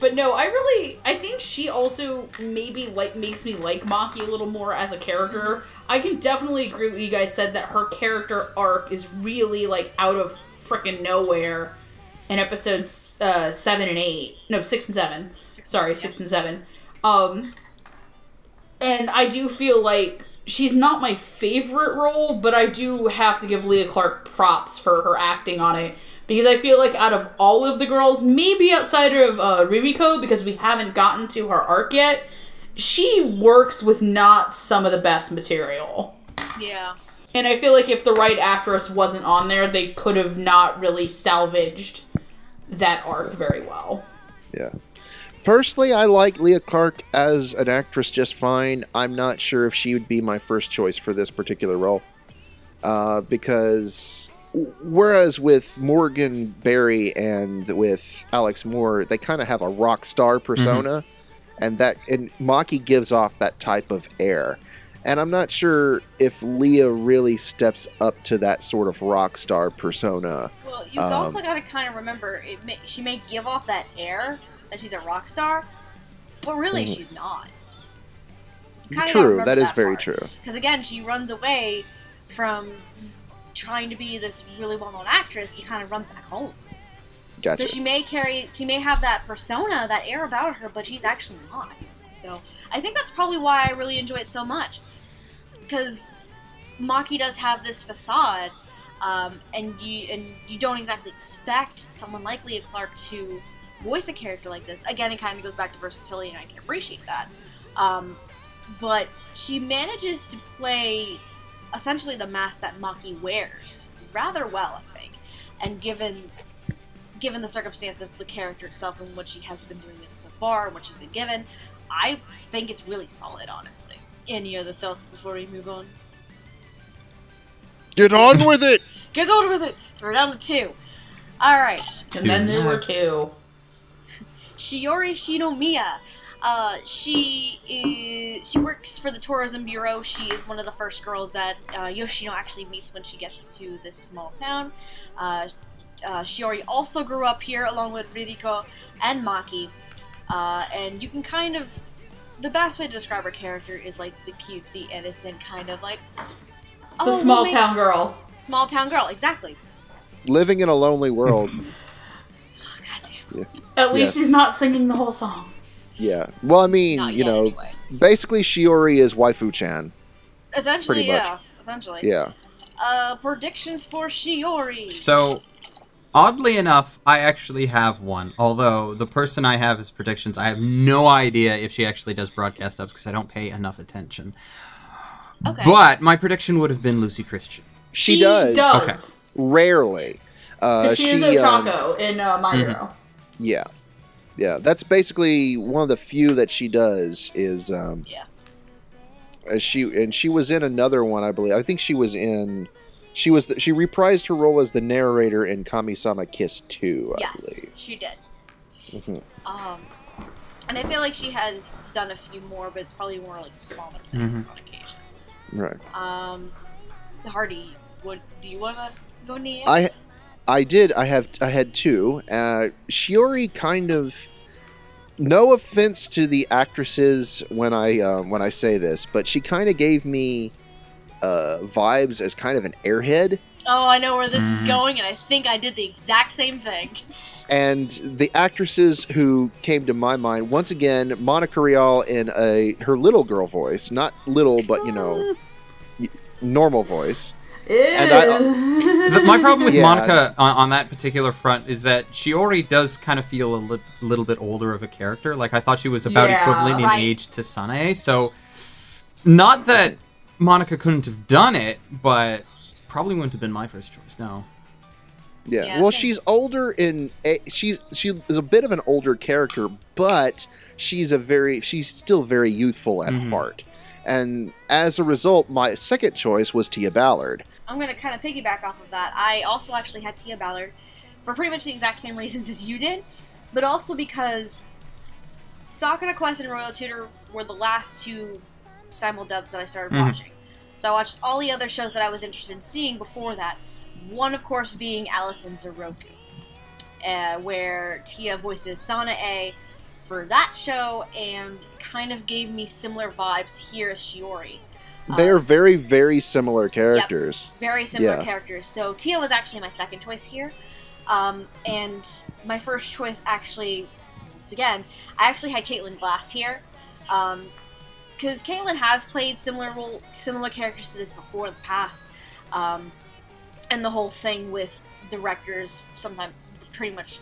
but no, I really, I think she also maybe like makes me like Maki a little more as a character. I can definitely agree with what you guys said that her character arc is really like out of freaking nowhere in episodes uh, seven and eight. No, six and seven. Sorry, six and seven. Um, and I do feel like she's not my favorite role, but I do have to give Leah Clark props for her acting on it because I feel like out of all of the girls, maybe outside of uh, Ririko, because we haven't gotten to her arc yet, she works with not some of the best material. Yeah. And I feel like if the right actress wasn't on there, they could have not really salvaged that arc very well. Yeah. Personally, I like Leah Clark as an actress just fine. I'm not sure if she would be my first choice for this particular role. Uh, because whereas with Morgan Berry and with Alex Moore, they kind of have a rock star persona, and that and Maki gives off that type of air. And I'm not sure if Leah really steps up to that sort of rock star persona. Well, you Um, also got to kind of remember, it may, she may give off that air that she's a rock star, but really Mhm. she's not. Kinda True, remember that is very part. true. Because again, she runs away from trying to be this really well-known actress. She kind of runs back home. Gotcha. So she may carry, she may have that persona, that air about her, but she's actually not. So I think that's probably why I really enjoy it so much, because Maki does have this facade, um, and you and you don't exactly expect someone like Leah Clark to voice a character like this. Again, it kind of goes back to versatility, and I can appreciate that. Um, but she manages to play essentially the mask that Maki wears rather well, I think. And given given the circumstance of the character itself and what she has been doing with it so far and what she's been given, I think it's really solid, honestly. Any other thoughts before we move on? Get on with it. Get on with it! We're down to two. Alright. And then there were two. Shiori Shinomiya. Uh, she is she works for the tourism bureau. She is one of the first girls that uh, Yoshino actually meets when she gets to this small town. Uh, uh, Shiori also grew up here along with Ririko and Maki, uh, and you can kind of the best way to describe her character is like the cutesy, innocent kind of like The "Oh, small we'll town girl. small town girl. Exactly. Living in a lonely world. (laughs) Oh, goddamn. At least he's not singing the whole song. Yeah. Well, I mean, Not you yet, know, anyway. basically Shiori is waifu chan. Essentially, pretty much. yeah. Essentially. Yeah. Uh, predictions for Shiori. So, oddly enough, I actually have one. Although the person I have as predictions, I have no idea if she actually does broadcast dubs because I don't pay enough attention. Okay. But my prediction would have been Lucy Christian. She, does. Okay. Rarely. Uh, 'Cause she, she, is um, Ochako in uh, My. Hero. yeah. Yeah. That's basically one of the few that she does is um Yeah. she and she was in another one, I believe. I think she was in she was the, she reprised her role as the narrator in Kami-sama Kiss 2, I yes, believe. she did. Mhm. Um, and I feel like she has done a few more, but it's probably more like smaller things on occasion. Right. Um, Hardy, what do you want to go next? I- I did. I have. I had two. Uh, Shiori kind of. No offense to the actresses when I um, when I say this, but she kind of gave me uh, vibes as kind of an airhead, oh, I know where this Mhm. is going, and I think I did the exact same thing. and the actresses who came to my mind once again, Monica Rial in a her little girl voice, not little, but you know, normal voice. And I- The- (laughs) my problem with Yeah. Monica on, on that particular front is that she already does kind of feel a li- little bit older of a character. Like I thought she was about Yeah, equivalent in right. age to Sanae. So, not that Monica couldn't have done it, but probably wouldn't have been my first choice. No. Yeah. Yeah, well, same. she's older in a- she's she is a bit of an older character, but she's a very she's still very youthful at Mhm. heart. And as a result, my second choice was Tia Ballard. I'm gonna kind of piggyback off of that. I also actually had Tia Ballard for pretty much the exact same reasons as you did, but also because Sakura Quest and Royal Tutor were the last two simul dubs that I started Mhm. watching. So I watched all the other shows that I was interested in seeing before that. One, of course, being Alice and Zoroku, uh, where Tia voices Sanae for that show, and kind of gave me similar vibes here as Shiori. They are very very similar characters. very similar Yeah. characters. So Tia was actually my second choice here, um, and my first choice actually, once again, I actually had Caitlin Glass here, because Caitlin has played similar role, similar characters to this before in the past, um, and the whole thing with directors sometimes pretty much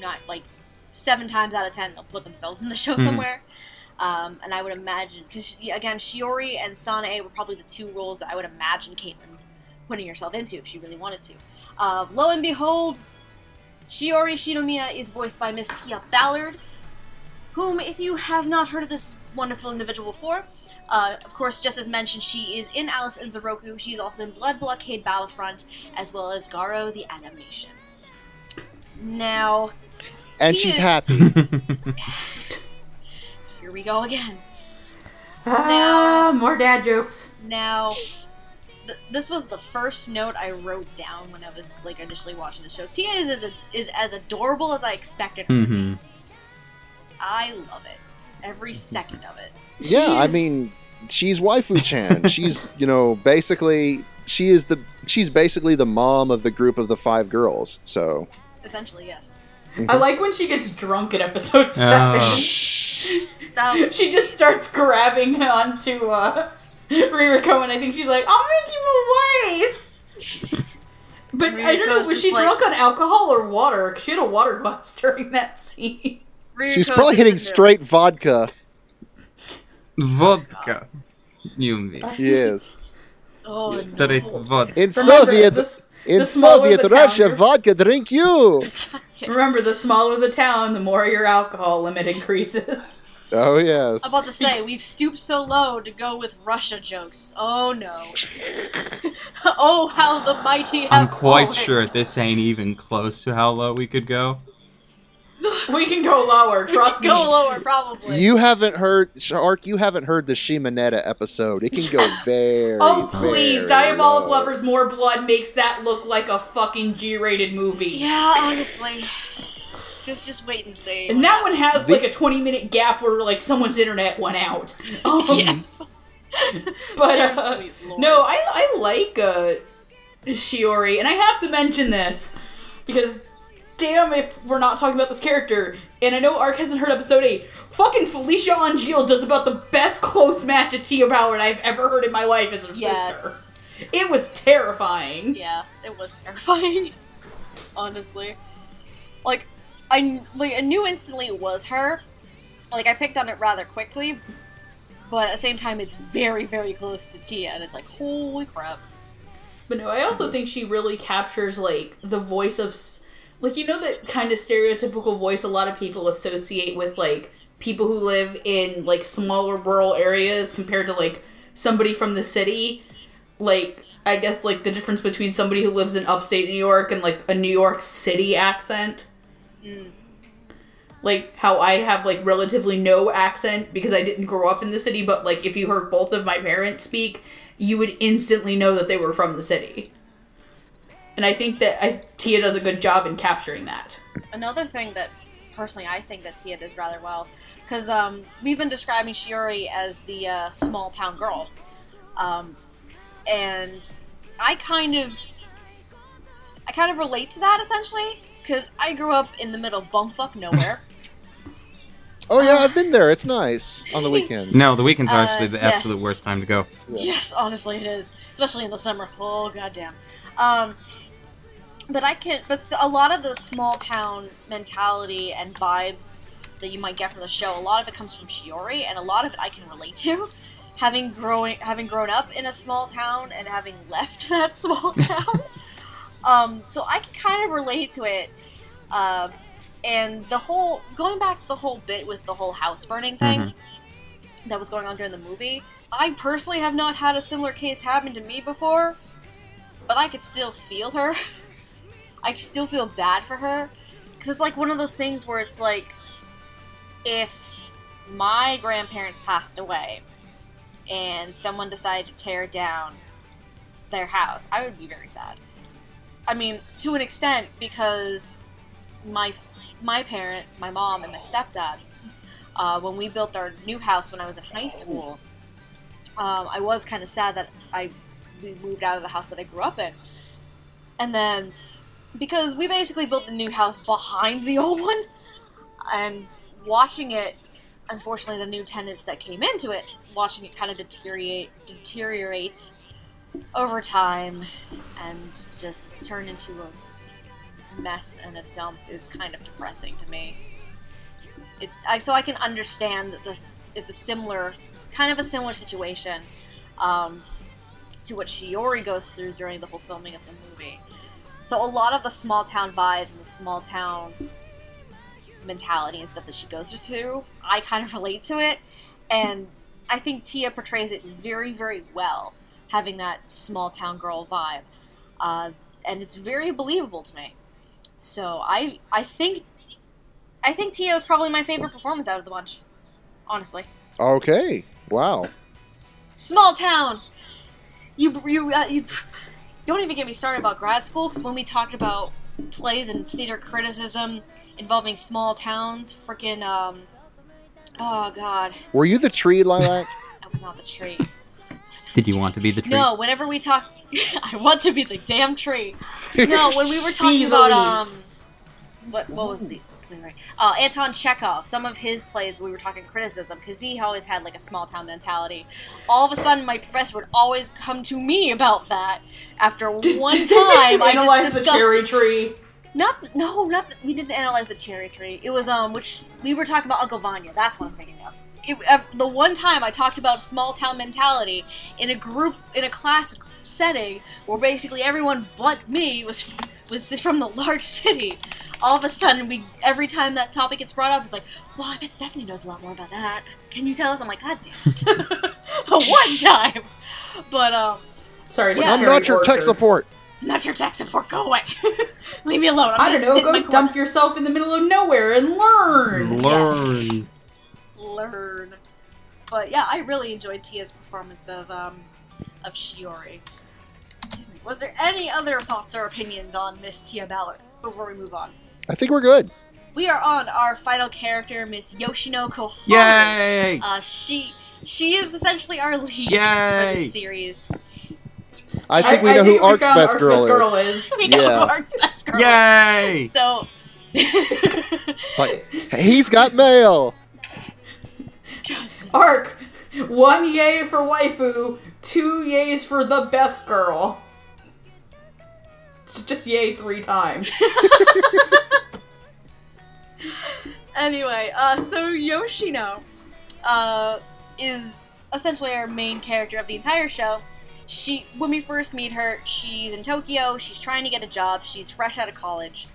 not like seven times out of ten they'll put themselves in the show Mhm. somewhere. Um, and I would imagine, because again, Shiori and Sanae were probably the two roles that I would imagine Caitlin putting herself into if she really wanted to. Uh, lo and behold, Shiori Shinomiya is voiced by Miss Tia Ballard, whom, if you have not heard of this wonderful individual before, uh, of course, just as mentioned, she is in Alice and Zoroku. She's also in Blood Blockade Battlefront, as well as Garo the Animation. Now, And she's happy. (laughs) here we go again. Ah, more dad jokes. Now, th- this was the first note I wrote down when I was like initially watching the show. Tia is as, is as adorable as I expected. her to be. hmm I love it. Every second of it. yeah, I mean, she's waifu Chan. (laughs) she's you know basically she is the she's basically the mom of the group of the five girls. So Essentially, yes. I like when she gets drunk in episode seven. Oh. (laughs) She just starts grabbing onto uh, (laughs) Ririko, and I think she's like, "I'll make you a wife." (laughs) But I don't know. Was she like- drunk on alcohol or water? she had a water glass during that scene. she's probably hitting sitting straight vodka. Vodka. You mean Yes. Oh, straight no. vodka. In Remember, Soviet the, in the Soviet the Russia, town- vodka drink you. (laughs) remember, the smaller the town, the more your alcohol limit increases. (laughs) Oh yes. I'm about to say, we've stooped so low to go with Russia jokes. Oh no. (laughs) oh, how the mighty have I'm quite fallen. sure this ain't even close to how low we could go. (laughs) we can go lower, trust me. Go lower, probably. You haven't heard Shark. You haven't heard the Shimonetta episode. It can go (laughs) very. Oh please, very Diabolic low. Lovers More Blood makes that look like a fucking G-rated movie. Yeah, honestly. Just, just wait and see. And that one has The- like a 20 minute gap where like someone's internet went out. Um, Yes. (laughs) But uh, no, I I like uh Shiori, and I have to mention this because damn if we're not talking about this character. And I know Ark hasn't heard episode eight. Fucking Felicia Angel does about the best close match at Tia Ballard I've ever heard in my life as her Yes. sister. It was terrifying. Yeah, it was terrifying. (laughs) Honestly, like I like I knew instantly it was her. Like I picked on it rather quickly, but at the same time, it's very very close to Tia, and it's like holy crap. But no, I also think she really captures like the voice of s- like you know that kind of stereotypical voice a lot of people associate with like people who live in like smaller rural areas compared to like somebody from the city. Like I guess like the difference between somebody who lives in upstate New York and like a New York City accent. Mm. Like how I have like relatively no accent because I didn't grow up in the city, but like if you heard both of my parents speak, you would instantly know that they were from the city. And I think that I, Tia does a good job in capturing that. Another thing that personally I think that Tia does rather well, because um, we've been describing Shiori as the uh, small town girl, um, and I kind of, I kind of relate to that essentially, because I grew up in the middle of bumfuck nowhere. (laughs) Oh yeah, I've been there. It's nice on the weekends. No, the weekends are Uh, actually the yeah. absolute worst time to go. Yeah. Yes, honestly, it is, especially in the summer. Oh goddamn. Um, but I can, but a lot of the small town mentality and vibes that you might get from the show, a lot of it comes from Shiori, and a lot of it I can relate to, (laughs) having growing, having grown up in a small town and having left (laughs) that small (laughs) town. um, so I can kind of relate to it. Uh, and the whole going back to the whole bit with the whole house burning thing Mhm. that was going on during the movie. I personally have not had a similar case happen to me before, but I could still feel her. I still feel bad for her because it's like one of those things where it's like if my grandparents passed away and someone decided to tear down their house, I would be very sad. I mean, to an extent because my my parents, my mom and my stepdad uh, when we built our new house when I was in high school, um, I was kind of sad that I we moved out of the house that I grew up in, and then because we basically built the new house behind the old one, and watching it, unfortunately, the new tenants that came into it, watching it kind of deteriorate deteriorate over time, and just turn into a mess and a dump is kind of depressing to me it, I, so I can understand that this it's a similar kind of a similar situation um, to what Shiori goes through during the whole filming of the movie. So a lot of the small town vibes and the small town mentality and stuff that she goes through, I kind of (laughs) relate to it, and I think Tia portrays it very, very well, having that small town girl vibe, uh, and it's very believable to me. So I, I think, I think Tia is probably my favorite performance out of the bunch, honestly. Okay. Wow. Small town. You, you, uh, you. Don't even get me started about grad school because when we talked about plays and theater criticism involving small towns, freaking um, oh god, Were you the tree, Lilac? (laughs) I was not the tree. Did you want to be the tree? No, whenever we talk, (laughs) I want to be the damn tree. (laughs) No, when we were talking about um, what what was the uh, Anton Chekhov, some of his plays we were talking criticism because he always had like a small town mentality. All of a sudden, my professor would always come to me about that. After one time, I analyze just the cherry tree. not no, not we didn't analyze the cherry tree. It was um, which we were talking about Uncle Vanya. That's what I'm thinking of. It, uh, the one time I talked about small town mentality in a group in a class setting where basically everyone but me was was (laughs) from the large city. All of a sudden, we every time that topic gets brought up, it's like, well, I bet Stephanie knows a lot more about that. Can you tell us? I'm like, God damn it, (laughs) the one time. But um, Sorry, Yeah. I'm not your tech support. I'm not your tech support. Go away. (laughs) Leave me alone. I'm I don't know. sit in Go corner. dump yourself in the middle of nowhere and learn. Learn. learn. But yeah, I really enjoyed Tia's performance of um of Shiori. Excuse me. Was there any other thoughts or opinions on Miss Tia Ballard before we move on? I think we're good. We are on our final character, Miss Yoshino Koharu. Yay! Uh, she she is essentially our lead for Yay! this series. I think we know who think Ark's found best Ark's girl best is. is. (laughs) We know Yeah. who Ark's best girl. is. Yay! So. Like, he's got mail. (laughs) God. Ark, one yay for waifu, two yays for the best girl. It's Just yay three times. (laughs) anyway, uh, so Yoshino uh, is essentially our main character of the entire show. She, when we first meet her, she's in Tokyo. She's trying to get a job. She's fresh out of college.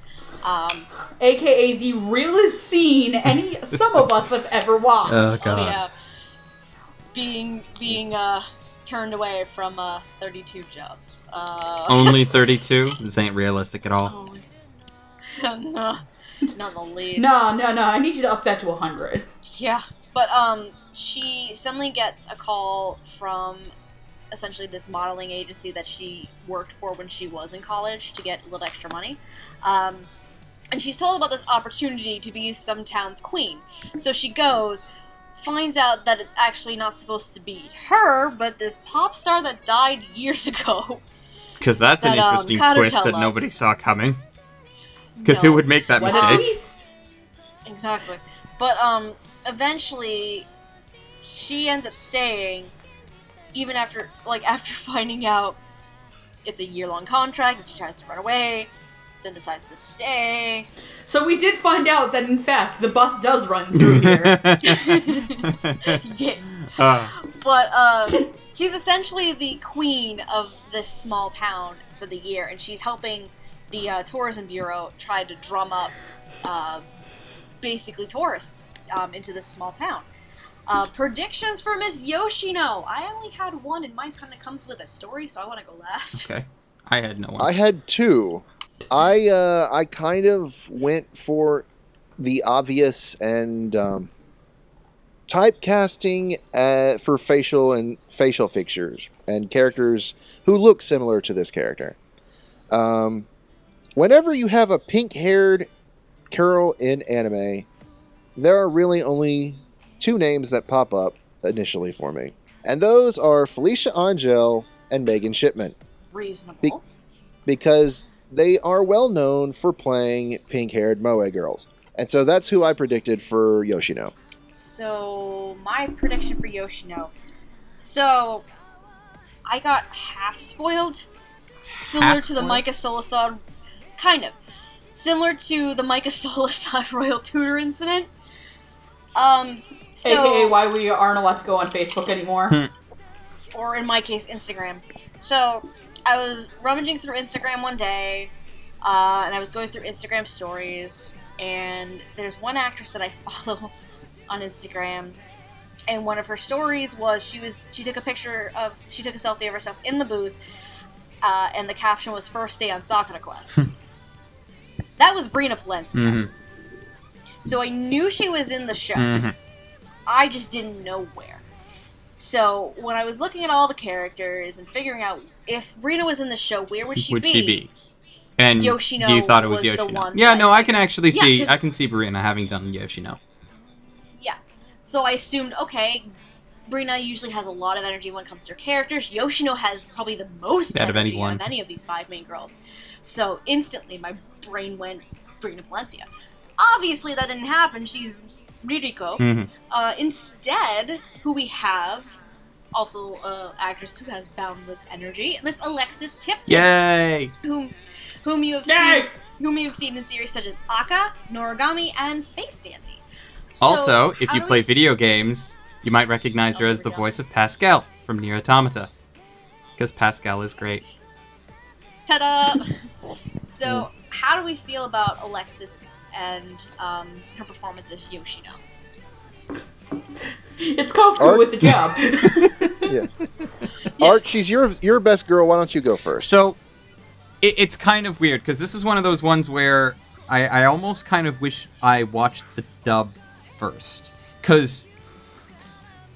Um, AKA the realest scene any some of us have ever (laughs) watched. Oh oh yeah, being being uh, turned away from uh, 32 jobs. Uh, Only (laughs) 32? This ain't realistic at all. oh, (laughs) no, not the least. no, no, no. I need you to up that to 100. Yeah, but um, she suddenly gets a call from essentially this modeling agency that she worked for when she was in college to get a little extra money. Um, and she's told about this opportunity to be some town's queen. So she goes, finds out that it's actually not supposed to be her, but this pop star that died years (laughs) ago. Because that's an That, um, interesting Karuta twist that loves. nobody saw coming. Because No. who would make that What mistake? least? Exactly. But um eventually she ends up staying even after like (laughs) after finding out it's a year long contract and she tries to run away, then decides to stay. So we did find out that in fact the bus does run through here. (laughs) yes. Uh, But uh she's essentially the queen of this small town for the year and she's helping the uh, tourism bureau try to drum up uh, basically tourists um, into this small town. Uh, predictions for Miss Yoshino. I only had one, and mine kind of comes with a story, so I want to go last. okay. I had no one. I had two. I uh, I kind of went for the obvious and um, typecasting uh, for facial and facial fixtures and characters who look similar to this character. Um, whenever you have a pink-haired girl in anime, there are really only two names that pop up initially for me, and those are Felicia Angel and Megan Shipman Reasonable. Be- because they are well known for playing pink haired Moe girls. And so that's who I predicted for Yoshino. So my prediction for Yoshino. So I got half spoiled, similar Half to the spoiled? Micah Solusod, kind of similar to the Micah (laughs) Solusod Royal Tutor incident. Um, so AKA why we aren't allowed to go on Facebook anymore. Hmm. or in my case, Instagram. So I was rummaging through Instagram one day, uh, and I was going through Instagram stories, and there's one actress that I (laughs) follow on Instagram, and one of her stories was she was she took a picture of she took a selfie of herself in the booth, uh, and the caption was "First day on Sakura Quest." that was Brina Palencia. Mhm. So I knew she was in the show. Mhm. I just didn't know where. So when I was looking at all the characters and figuring out if Brina was in the show, where would she Would be? she be? And Yoshino you thought it was, was the Yoshino. one yeah, no, I can actually Yeah, see. I can see Brina having done Yoshino. Yeah. So I assumed, okay, Brina usually has a lot of energy when it comes to her characters. Yoshino has probably the most Out of energy anyone. of any of these five main girls. So instantly my brain went Brina Palencia. Obviously that didn't happen. She's Ririko. Mhm. Uh, instead, who we have, also uh, actress who has boundless energy, Miss Alexis Tipton, Yay! whom whom you have Yay! seen whom you have seen in series such as ACCA, Noragami, and Space Dandy. So, also, if you play we- video games, you might recognize her as the go. voice of Pascal from Nier Automata. Because Pascal is great. Ta-da! (laughs) so, how do we feel about Alexis and um, her performance as Yoshino? It's Kofu Ark- with the job. (laughs) (laughs) Yeah. Art, she's your your best girl. Why don't you go first? So, it, it's kind of weird because this is one of those ones where I, I almost kind of wish I watched the dub first. Because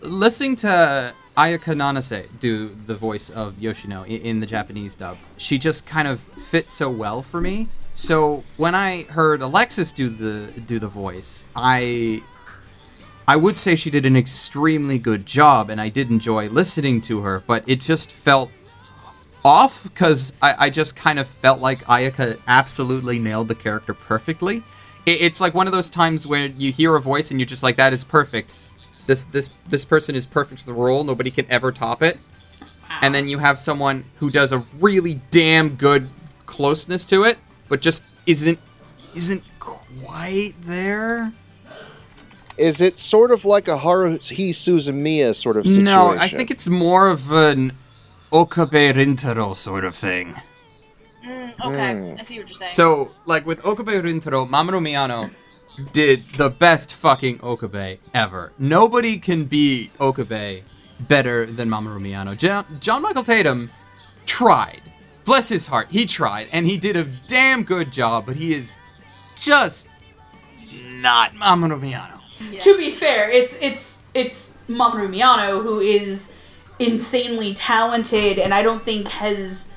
listening to Ayaka Nanase do the voice of Yoshino in, in the Japanese dub, she just kind of fit so well for me. So when I heard Alexis do the do the voice, I I would say she did an extremely good job, and I did enjoy listening to her. But it just felt off because I, I just kind of felt like Ayaka absolutely nailed the character perfectly. It, it's like one of those times where you hear a voice and you're just like, "That is perfect. This this this person is perfect for the role. Nobody can ever top it." And then you have someone who does a really damn good closeness to it, but just isn't isn't quite there. Is it sort of like a Haruhi Suzumiya sort of situation? No, I think it's more of an Okabe Rintaro sort of thing. Mm, okay, Mm. I see what you're saying. So, like with Okabe Rintaro, Mamoru Miyano did the best fucking Okabe ever. Nobody can be Okabe better than Mamoru Miyano. John, John Michael Tatum tried. Bless his heart, he tried, and he did a damn good job, but he is just not Mamoru Miyano. Yes. to be fair, it's it's it's Mamoru Miyano who is insanely talented, and I don't think has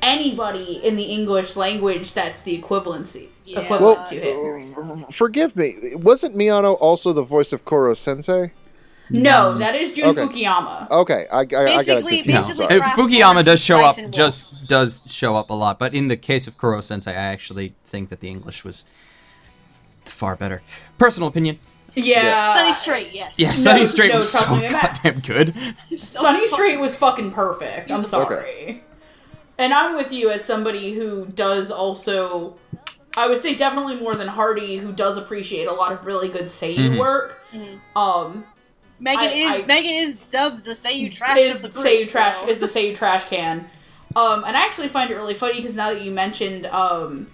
anybody in the English language that's the equivalency Yeah. equivalent Well, to him. uh, forgive me. Wasn't Miyano also the voice of Koro Sensei? No, that is Jun Okay. Fukuyama. Okay, I, I, I got it Basically- confused. No, basically- sorry. Fukuyama does show up, just does show up a lot. But in the case of Koro Sensei, I actually think that the English was far better. Personal opinion. Yeah, Sonny Strait, yes. Yeah, No, Sonny Strait no, was so me, I'm at- goddamn good. So Sonny fucking- Strait was fucking perfect. I'm He's a- sorry. And I'm with you as somebody who does also, I would say definitely more than Hardy, who does appreciate a lot of really good Seiyu Mhm. work. Mhm. Um, Megan I- is I- Megan is dubbed the Seiyu trash is of the group. Seiyu trash so- is the Seiyu trash can. Um, and I actually find it really funny because now that you mentioned um,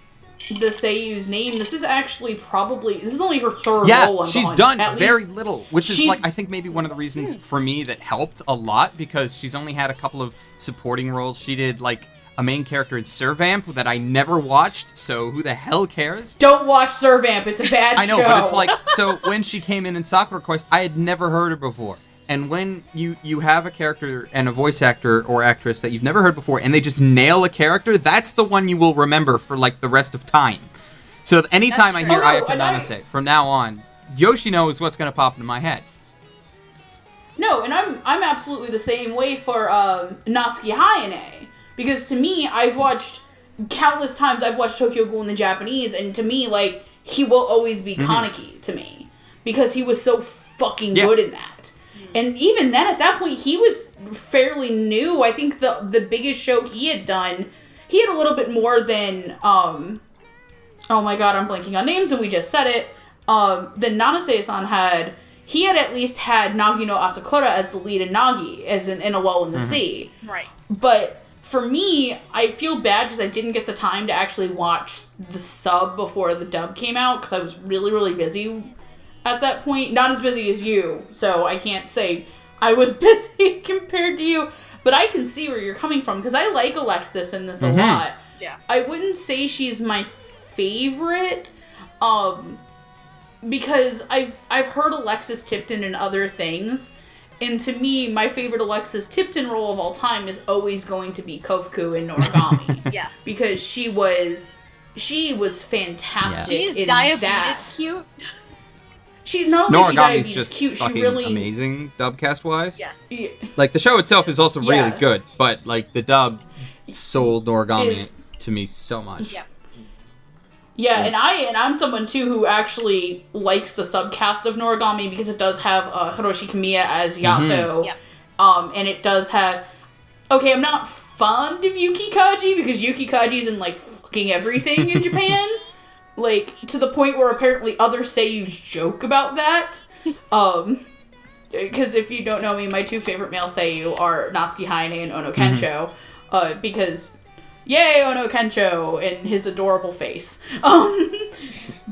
the Seiyu's name, this is actually probably this is only her third Yeah, role. on she's done very least- little, which is like I think maybe one of the reasons hmm. for me that helped a lot because she's only had a couple of supporting roles. She did like a main character in Servamp that I never watched, so who the hell cares? Don't watch Servamp. It's a bad show. (laughs) I know, show. but it's like so when she came in in Sakura Quest, I had never heard her before. And when you you have a character and a voice actor or actress that you've never heard before, and they just nail a character, that's the one you will remember for like the rest of time. So anytime I hear Oh, no, Ayaka and I- from now on, Yoshino is what's gonna pop into my head. No, and I'm I'm absolutely the same way for um, Natsuki Hanae because to me I've watched countless times I've watched Tokyo Ghoul in the Japanese and to me like he will always be Kaneki to me because he was so fucking Yeah. good in that. And even then at that point he was fairly new. I think the the biggest show he had done he had a little bit more than um oh my god, I'm blanking on names and we just said it. Um than Nanase-san had he had at least had Nagi no Asukara as the lead in Nagi, as in, in A Lull in the Sea. right. But for me, I feel bad because I didn't get the time to actually watch the sub before the dub came out because I was really, really busy at that point. Not as busy as you, so I can't say I was (laughs) busy compared to you. But I can see where you're coming from because I like Alexis in this a lot. Yeah. I wouldn't say she's my favorite, um, because I've I've heard Alexis Tipton in other things, and to me, my favorite Alexis Tipton role of all time is always going to be Kofuku in Noragami (laughs) Yes. because she was she was fantastic. She's in diabetes that. cute. She not only is she Noragami's just cute, she fucking really amazing dubcast wise. Yes. Like the show itself is also really Yeah. good, but like the dub sold Noragami Is- to me so much. Yep. Yeah, and I and I'm someone too who actually likes the subcast of Noragami because it does have uh, Hiroshi Kamiya as Yato. Yep. Um, and it does have. Okay, I'm not fond of Yuki Kaji because Yuki Kaji's in like fucking everything in (laughs) Japan, like to the point where apparently other seiyus joke about that. (laughs) Um, because if you don't know me, my two favorite male seiyu are Natsuki Hanae and Ono Kensho. Uh, because yay Ono Kensho and his adorable face. (laughs) Um,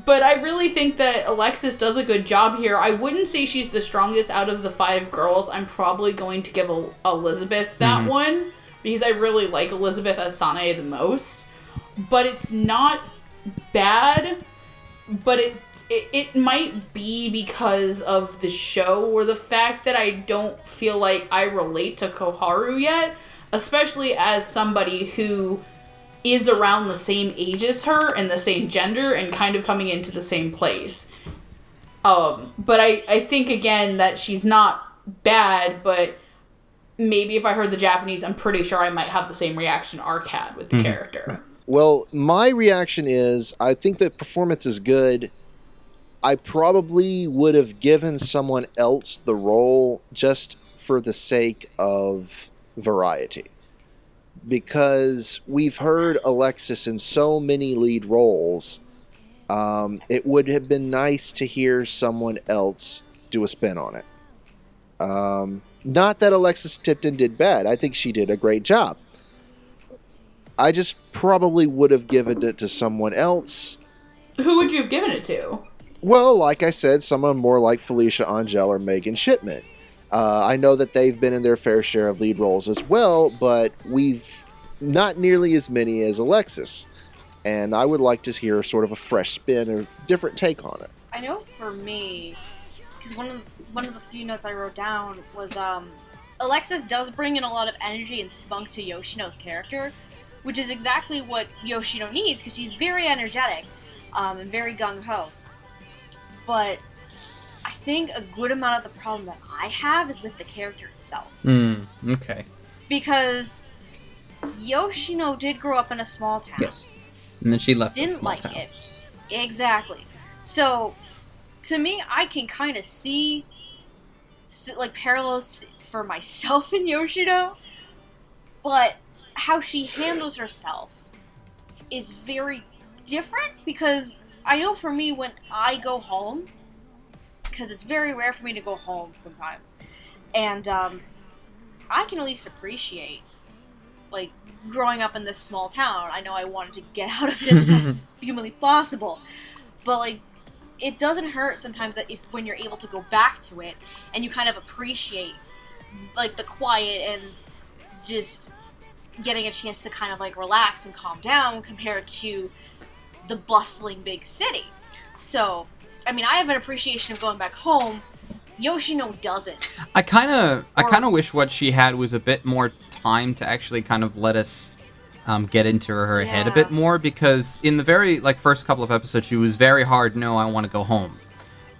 but I really think that Alexis does a good job here. I wouldn't say she's the strongest out of the five girls. I'm probably going to give El- Elizabeth that one because I really like Elizabeth as Sanae the most. But it's not bad, but it, it it might be because of the show or the fact that I don't feel like I relate to Koharu yet, especially as somebody who is around the same age as her and the same gender and kind of coming into the same place. Um, but I, I think again that she's not bad, but maybe if I heard the Japanese, I'm pretty sure I might have the same reaction Ark had with the character. Well, my reaction is I think the performance is good. I probably would have given someone else the role just for the sake of variety. Because we've heard Alexis in so many lead roles, um, it would have been nice to hear someone else do a spin on it. Um, not that Alexis Tipton did bad, I think she did a great job. I just probably would have given it to someone else. Who would you have given it to? Well, like I said, someone more like Felecia Angelle or Megan Shipman. Uh, I know that they've been in their fair share of lead roles as well, but we've not nearly as many as Alexis. And I would like to hear sort of a fresh spin or different take on it. I know for me, because one of one of the few notes I wrote down was um, Alexis does bring in a lot of energy and spunk to Yoshino's character, which is exactly what Yoshino needs because she's very energetic um, and very gung ho. But I think a good amount of the problem that I have is with the character itself Mm, okay. because Yoshino did grow up in a small town Yes. And then she left. didn't like town. it. Exactly. So, to me, I can kind of see like parallels for myself in Yoshino, but how she handles herself is very different because I know for me when I go home, because it's very rare for me to go home sometimes, and um, I can at least appreciate like growing up in this small town. I know I wanted to get out of it as (laughs) fast as humanly possible, but like it doesn't hurt sometimes that if when you're able to go back to it and you kind of appreciate like the quiet and just getting a chance to kind of like relax and calm down compared to the bustling big city. So, I mean, I have an appreciation of going back home. Yoshino doesn't. I kind of, I kind of wish what she had was a bit more time to actually kind of let us um, get into her head a bit more because in the very like first couple of episodes she was very hard. No, I want to go home,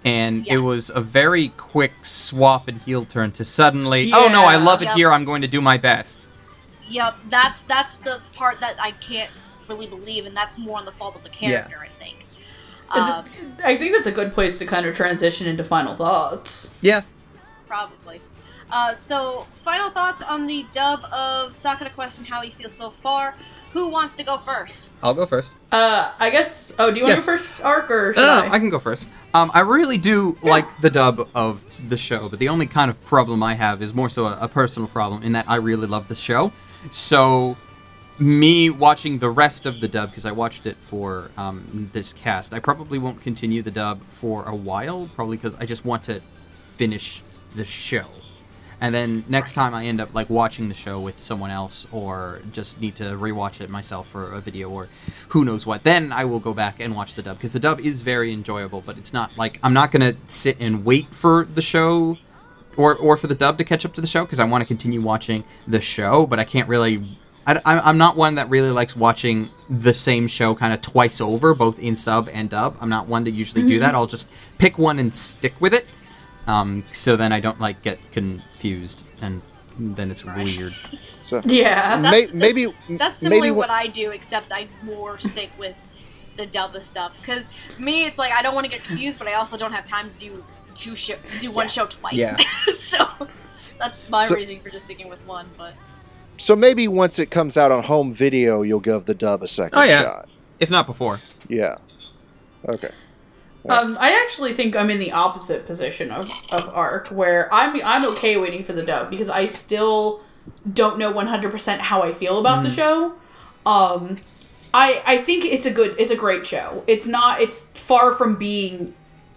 and Yeah. it was a very quick swap and heel turn to suddenly, oh no, I Yeah. love it Yep. here. I'm going to do my best. Yep, that's that's the part that I can't really believe, and that's more on the fault of the character, I think. Um, it, I think that's a good place to kind of transition into final thoughts. Yeah. Probably. Uh, so, final thoughts on the dub of Sakura Quest and how you feel so far. Who wants to go first? I'll go first. Uh, I guess. Oh, do you want Yes. to go first, Ark, or should No, I? I can go first. Um, I really do like the dub of the show, but the only kind of problem I have is more so a, a personal problem in that I really love the show. So me watching the rest of the dub because I watched it for um, this cast. I probably won't continue the dub for a while, probably because I just want to finish the show. And then next time I end up like watching the show with someone else, or just need to rewatch it myself for a video, or who knows what, then I will go back and watch the dub because the dub is very enjoyable. But it's not like I'm not gonna sit and wait for the show or or for the dub to catch up to the show because I want to continue watching the show, but I can't really. I, am not one that really likes watching the same show kind of twice over, both in sub and dub. I'm not one to usually do that. I'll just pick one and stick with it, um, so then I don't like get confused, and then it's weird. So (laughs) Yeah. may, That's- maybe That's similarly maybe what I do, except I more stick with the Delta stuff. Because me, it's like I don't want to get confused, but I also don't have time to do two show, do one show twice. Yeah. (laughs) so that's my So- reason for just sticking with one. But so maybe once it comes out on home video, you'll give the dub a second Oh, yeah. shot. If not before. Yeah. Okay. Um, I actually think I'm in the opposite position of, of Ark, where I'm I'm okay waiting for the dub because I still don't know 100% how I feel about the show. Um, I I think it's a good it's a great show. It's not it's far from being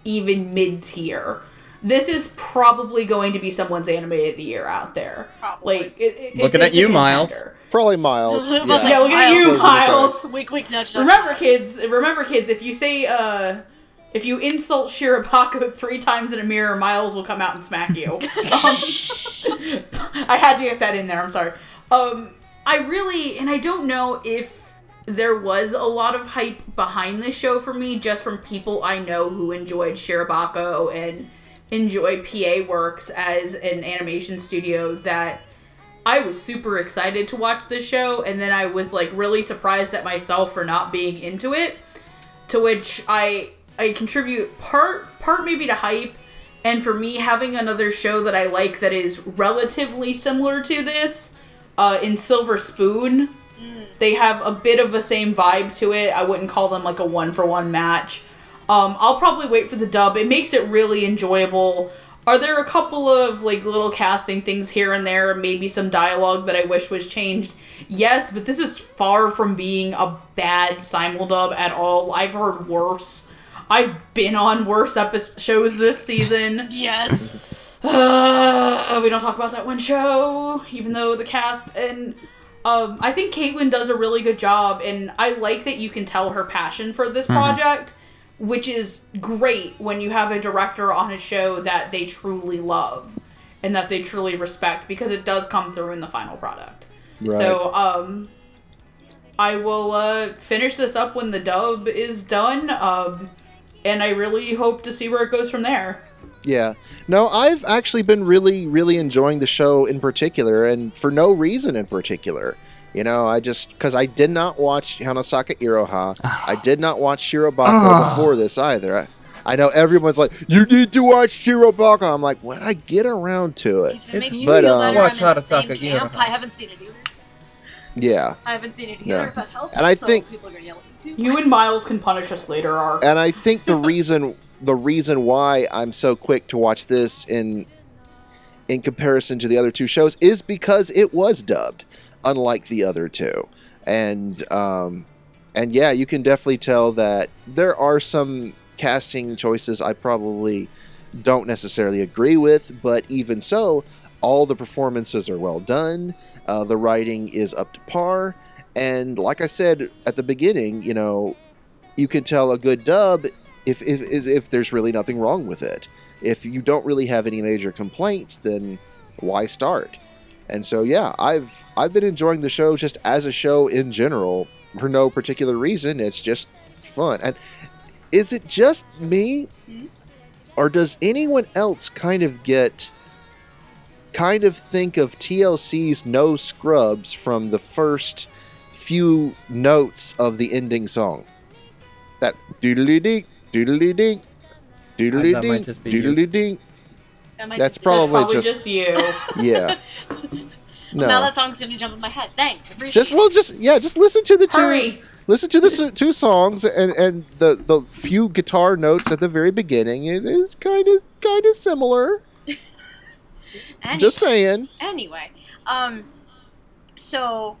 even mid tier. This is probably going to be someone's anime of the year out there. Probably. Like it, it, Looking it's- at you, it's a Miles. Probably Miles. Yeah. (laughs) Yeah. Yeah, look at you, Close to the Miles. wink, wink, nudge, nudge. Remember, kids. Remember, kids. If you say, uh, if you insult Shirobako (laughs) three times in a mirror, Miles will come out and smack you. (laughs) um, I had to get that in there. I'm sorry. Um, I really, and I don't know if there was a lot of hype behind this show for me, just from people I know who enjoyed Shirobako and enjoy PA Works as an animation studio that. I was super excited to watch this show, and then I was like really surprised at myself for not being into it. To which I I contribute part part maybe to hype, and for me having another show that I like that is relatively similar to this, uh, in Silver Spoon. They have a bit of the same vibe to it. I wouldn't call them like a one for one match. Um, I'll probably wait for the dub. It makes it really enjoyable. Are there a couple of like little casting things here and there, maybe some dialogue that I wish was changed? Yes, but this is far from being a bad simuldub at all. I've heard worse. I've been on worse episodes shows this season. (laughs) Yes. Uh, (sighs) we don't talk about that one show, even though the cast and um, I think Caitlin does a really good job, and I like that you can tell her passion for this project, which is great when you have a director on a show that they truly love and that they truly respect because it does come through in the final product. Right. So, um, I will uh, finish this up when the dub is done, um, and I really hope to see where it goes from there. Yeah. No, I've actually been really, really enjoying the show in particular, and for no reason in particular. You know, I just because I did not watch Hanasaku Iroha, I (sighs) did not watch Shirobako before this either. I, I know everyone's like, "You need to watch Shirobako." I'm like, when I get around to it, If it makes you But, feel um, better, Watch I'm in the same camp. Iroha. I haven't seen it either. yeah. I haven't seen it either. Yeah. If that helps. And I so think- people are gonna yell at me too. You and Miles can punish us later, Ark. and I think the reason the reason why I'm so quick to watch this in in comparison to the other two shows is because it was dubbed, unlike the other two, and um, and yeah, you can definitely tell that there are some casting choices I probably don't necessarily agree with, but even so, all the performances are well done. Uh, the writing is up to par, and like I said at the beginning, you know, you can tell a good dub if if if there's really nothing wrong with it. If you don't really have any major complaints, then why start? And so yeah, I've I've been enjoying the show just as a show in general for no particular reason. It's just fun. And is it just me hmm? or does anyone else kind of get kind of think of TLC's No Scrubs from the first few notes of the ending song? That doodly dink, doodly dink, doodly that might dink, just be you. doodly dink. That might That's just be- probably That's probably just- just, you. (laughs) Yeah. (laughs) No. Now that song's gonna jump in my head. Thanks. Appreciate just it. well, just yeah, just listen to the two. Hurry. Listen to the s- two songs and and the the few guitar notes at the very beginning. It is kind of kind of similar. (laughs) Any- Just saying. anyway, um, so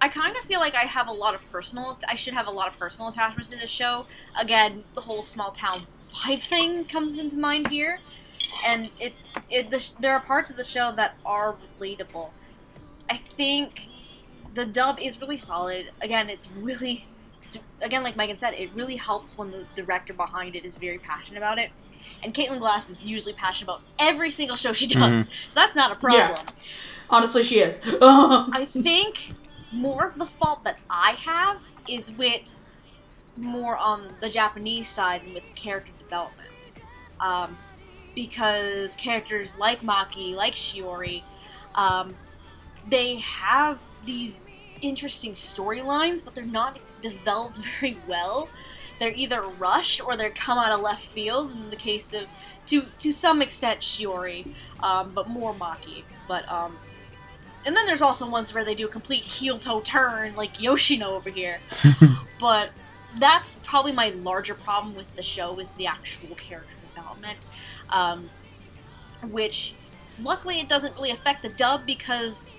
I kind of feel like I have a lot of personal. I should have a lot of personal attachments to this show. Again, the whole small town vibe (laughs) thing comes into mind here, and it's it. The, there are parts of the show that are relatable. I think the dub is really solid. Again, it's really, it's, again, like Megan said, it really helps when the director behind it is very passionate about it. And Caitlin Glass is usually passionate about every single show she does, mm-hmm. so that's not a problem. Yeah. Honestly, she is. (laughs) I think more of the fault that I have is with more on the Japanese side and with character development. Um, because characters like Maki, like Shiori, um, they have these interesting storylines, but they're not developed (laughs) very well. They're either rushed or they're come out of left field. In the case of, to to some extent, Shiori, um, but more Maki. But um, and then there's also ones where they do a complete heel toe turn, like Yoshino over here. (laughs) but that's probably my larger problem with the show is the actual character development, um, which luckily it doesn't really affect the dub because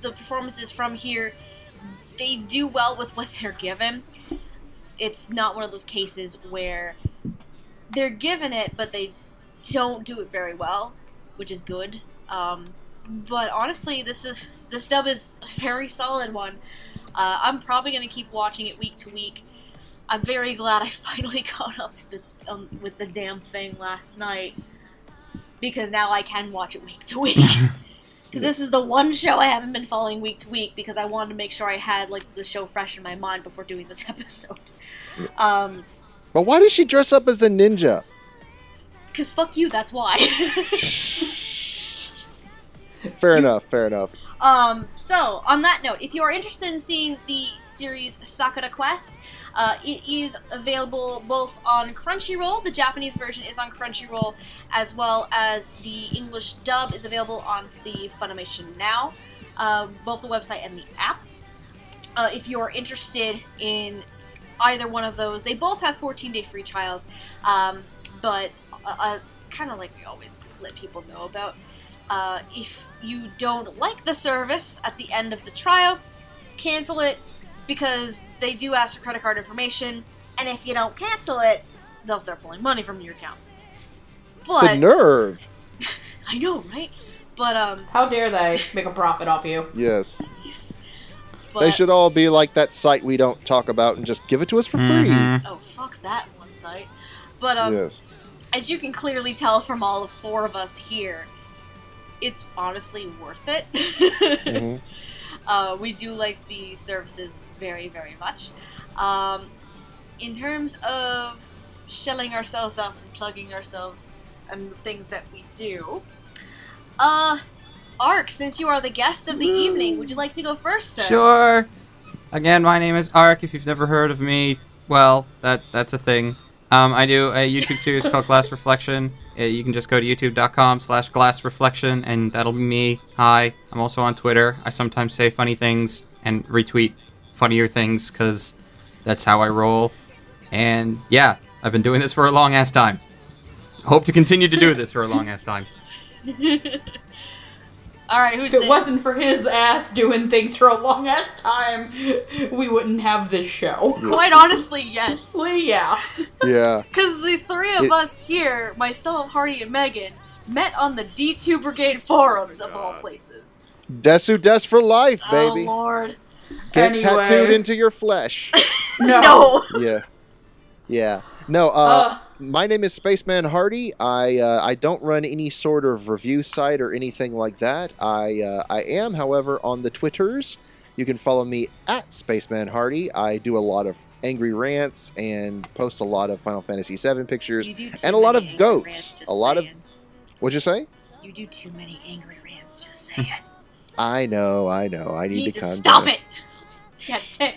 the performances from here they do well with what (laughs) they're given. It's not one of those cases where they're given it, but they don't do it very well, which is good. Um, but honestly, this is this dub is a very solid one. Uh, I'm probably gonna keep watching it week to week. I'm very glad I (laughs) finally caught up to the um, with the damn thing last night because now I can watch it week to week. (laughs) Because this is the one show I haven't been following week to week because I wanted to make sure I had like the show fresh in my mind before doing this (laughs) episode. Um, But why does she dress up as a ninja? cause fuck you, that's why. Fair enough. Fair enough. Um, so, on that note, if you are interested in seeing the series Sakura Quest, uh, it is available both on Crunchyroll, the Japanese version is on Crunchyroll, as well as the English dub is available on the Funimation Now, uh, both the website and the app. Uh, if you're interested in either one of those, they both have 14 day free trials, um, but uh, uh, kind of like we always let people know about. Uh, if you don't like the service at the end of the trial, cancel it because they do ask for credit card information, and if you don't cancel it, they'll start pulling money from your account. But The But nerve. (laughs) I know, right? But um, How dare they make a profit off you? Yes. yes. But, They should all be like that site we don't talk about and just give it to us for free. Mhm. Oh fuck that one site. But um, Yes. as you can clearly tell from all of four of us here, it's honestly worth it. Mhm. (laughs) uh, we do like the services very, very much. Um, in terms of shelling ourselves out and plugging ourselves and the things that we do, uh, Ark, since you are the guest of the evening, would you like to go first, sir? Sure. Again, my name is Ark. If you've never heard of me, well, that that's a thing. Um, I do a YouTube series called Glass Reflection. Uh, you can just go to youtube.com slash glass reflection and that'll be me. Hi. I'm also on Twitter. I sometimes say funny things and retweet funnier things because that's how I roll. And yeah, I've been doing this for a long ass time. Hope to continue to do this for a long ass time. (laughs) All right, who's If it this? wasn't for his ass doing things for a long ass time, we wouldn't have this show. Quite honestly, yes. (laughs) Well, yeah. Yeah. (laughs) Because the three of It- us here, myself, Hardy, and Megan, met on the D2 Brigade forums of all places. Desu Des for life, baby. Oh, baby. Lord. Get Anyway. tattooed into your flesh. (laughs) No. No. yeah. Yeah. No, uh, Uh, my name is Spaceman Hardy. I uh, I don't run any sort of review site or anything like that. I uh, I am, however, on the Twitters. You can follow me at Spaceman Hardy. I do a lot of angry rants and post a lot of Final Fantasy VII pictures. You do too And a lot of goats. rants, A lot of- What'd you say? You do too many angry rants, just saying. (laughs) I know, I know. I need, need to to stop it! (laughs) God damn.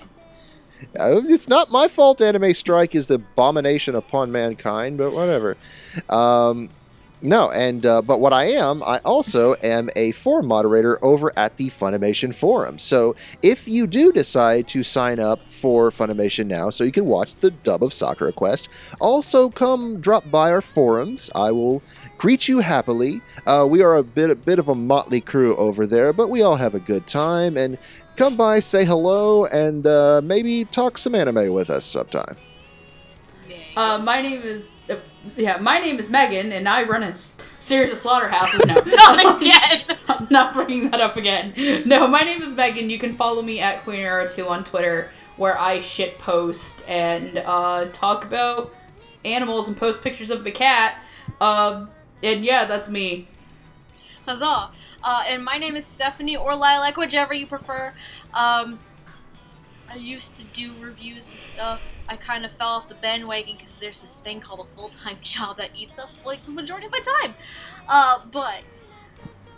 Uh, it's not my fault anime strike is the abomination upon mankind but whatever um, no and uh, but what i am i also am a forum moderator over at the funimation forum so if you do decide to sign up for funimation now so you can watch the dub of sakura quest also come drop by our forums i will greet you happily. Uh, we are a bit a bit of a motley crew over there, but we all have a good time. And come by, say hello, and uh, maybe talk some anime with us sometime. Uh, my name is uh, yeah, my name is Megan, and I run a s- series of slaughterhouses now. (laughs) Not (laughs) again. I'm not bringing that up again. No, my name is Megan. You can follow me at Queen Arrow 2 on Twitter, where I shit post and uh, talk about animals and post pictures of the cat. Um, and yeah, that's me. Huzzah! Uh, and my name is Stephanie or Lilac, whichever you prefer. Um, I used to do reviews and stuff. I kind of fell off the bandwagon because there's this thing called a full time (laughs) job that eats up like the majority of my time. Uh, but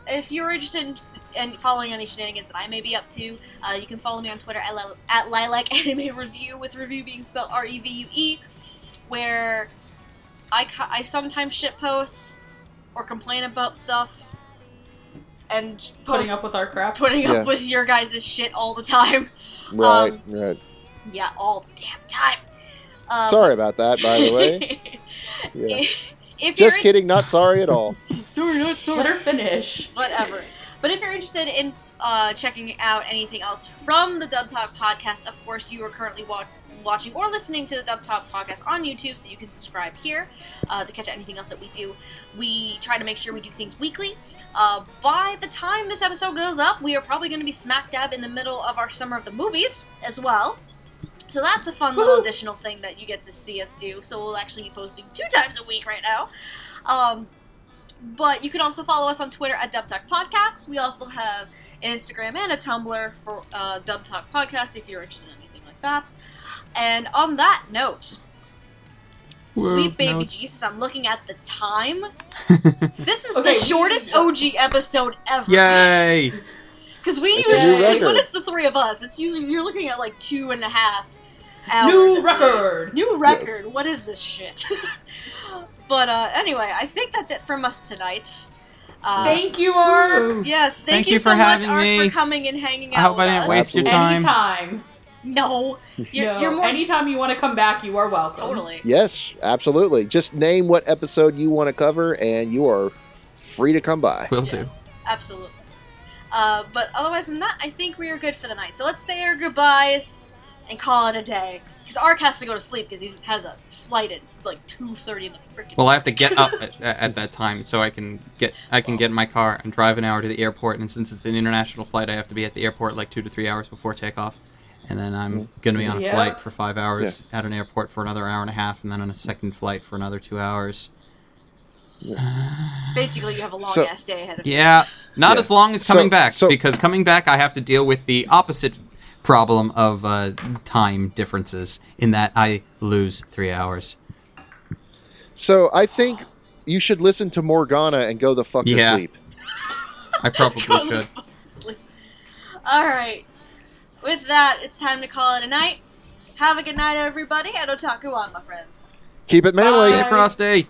if you're interested in, in following any shenanigans that I may be up to, uh, you can follow me on Twitter at, Lil- at Lilac (laughs) Anime Review, with review being spelled R E V U E, where I, ca- I sometimes shitpost or complain about stuff and Putting up with our crap. putting Yeah. up with your guys' shit all the time. (laughs) Right, Um, right. Yeah, all damn time. Um, Sorry about that, by the way. (laughs) Yeah. if Just in- kidding, not sorry at all. (laughs) sorry, not sorry. Let her finish. whatever. But if you're interested in uh, checking out anything else from the Dub Talk podcast, of course, you are currently wa- watching or listening to the Dub Talk podcast on YouTube, so you can subscribe here uh, to catch anything else that we do. We try to make sure we do things weekly. Uh, by the time this episode goes up, we are probably going to be smack dab in the middle of our summer of the movies as well. So that's a fun little Woohoo. additional thing that you get to see us do. So we'll actually be posting two times a week right now. Um, but you can also follow us on Twitter at Dub Talk Podcast. We also have an Instagram and a Tumblr for uh, Dub Talk Podcast if you're interested in anything like that. And on that note, Whoa, sweet baby notes. Jesus, I'm looking at the time. (laughs) This is Okay, the shortest OG episode ever. Yay! (laughs) Because we It's a usually, new when it's the three of us, it's usually you're looking at like two and a half hours. New record. least. New record. What is this shit? (laughs) but uh, anyway, I think that's it from us tonight. Uh, Thank you, Ark. Yes, thank, Thank you, you so for much, having Art, me. for coming and hanging out. I hope I didn't us. waste your time. Anytime. No, (laughs) you're, no, you're more anytime you want to come back, you are welcome. totally. Yes, absolutely. Just name what episode you want to cover, and you are free to come by. Will Yeah. do. Absolutely. Uh, but otherwise than that, I think we are good for the night. So let's say our goodbyes and call it a day. Because Ark has to go to sleep because he has a flight at like two thirty in the freaking. Well, I have to get up (laughs) at, at that time so I can get I can get in my car and drive an hour to the airport. And since it's an international flight, I have to be at the airport like two to three hours before takeoff. And then I'm going to be on a Yeah. flight for five hours at an airport for another hour and a half, and then on a second flight for another two hours. (sighs) Basically, you have a long So- ass day ahead of you. Yeah, not Yeah. as long as So- coming back so- because coming back I have to deal with the opposite problem of uh, time differences in that I lose three hours. So I think you should listen to Morgana and go the fuck Yeah. to sleep. I probably (laughs) should. All right with that, it's time to call it a night. Have a good night, everybody, and otaku on, my friends. Keep it manly. Bye. Frosty.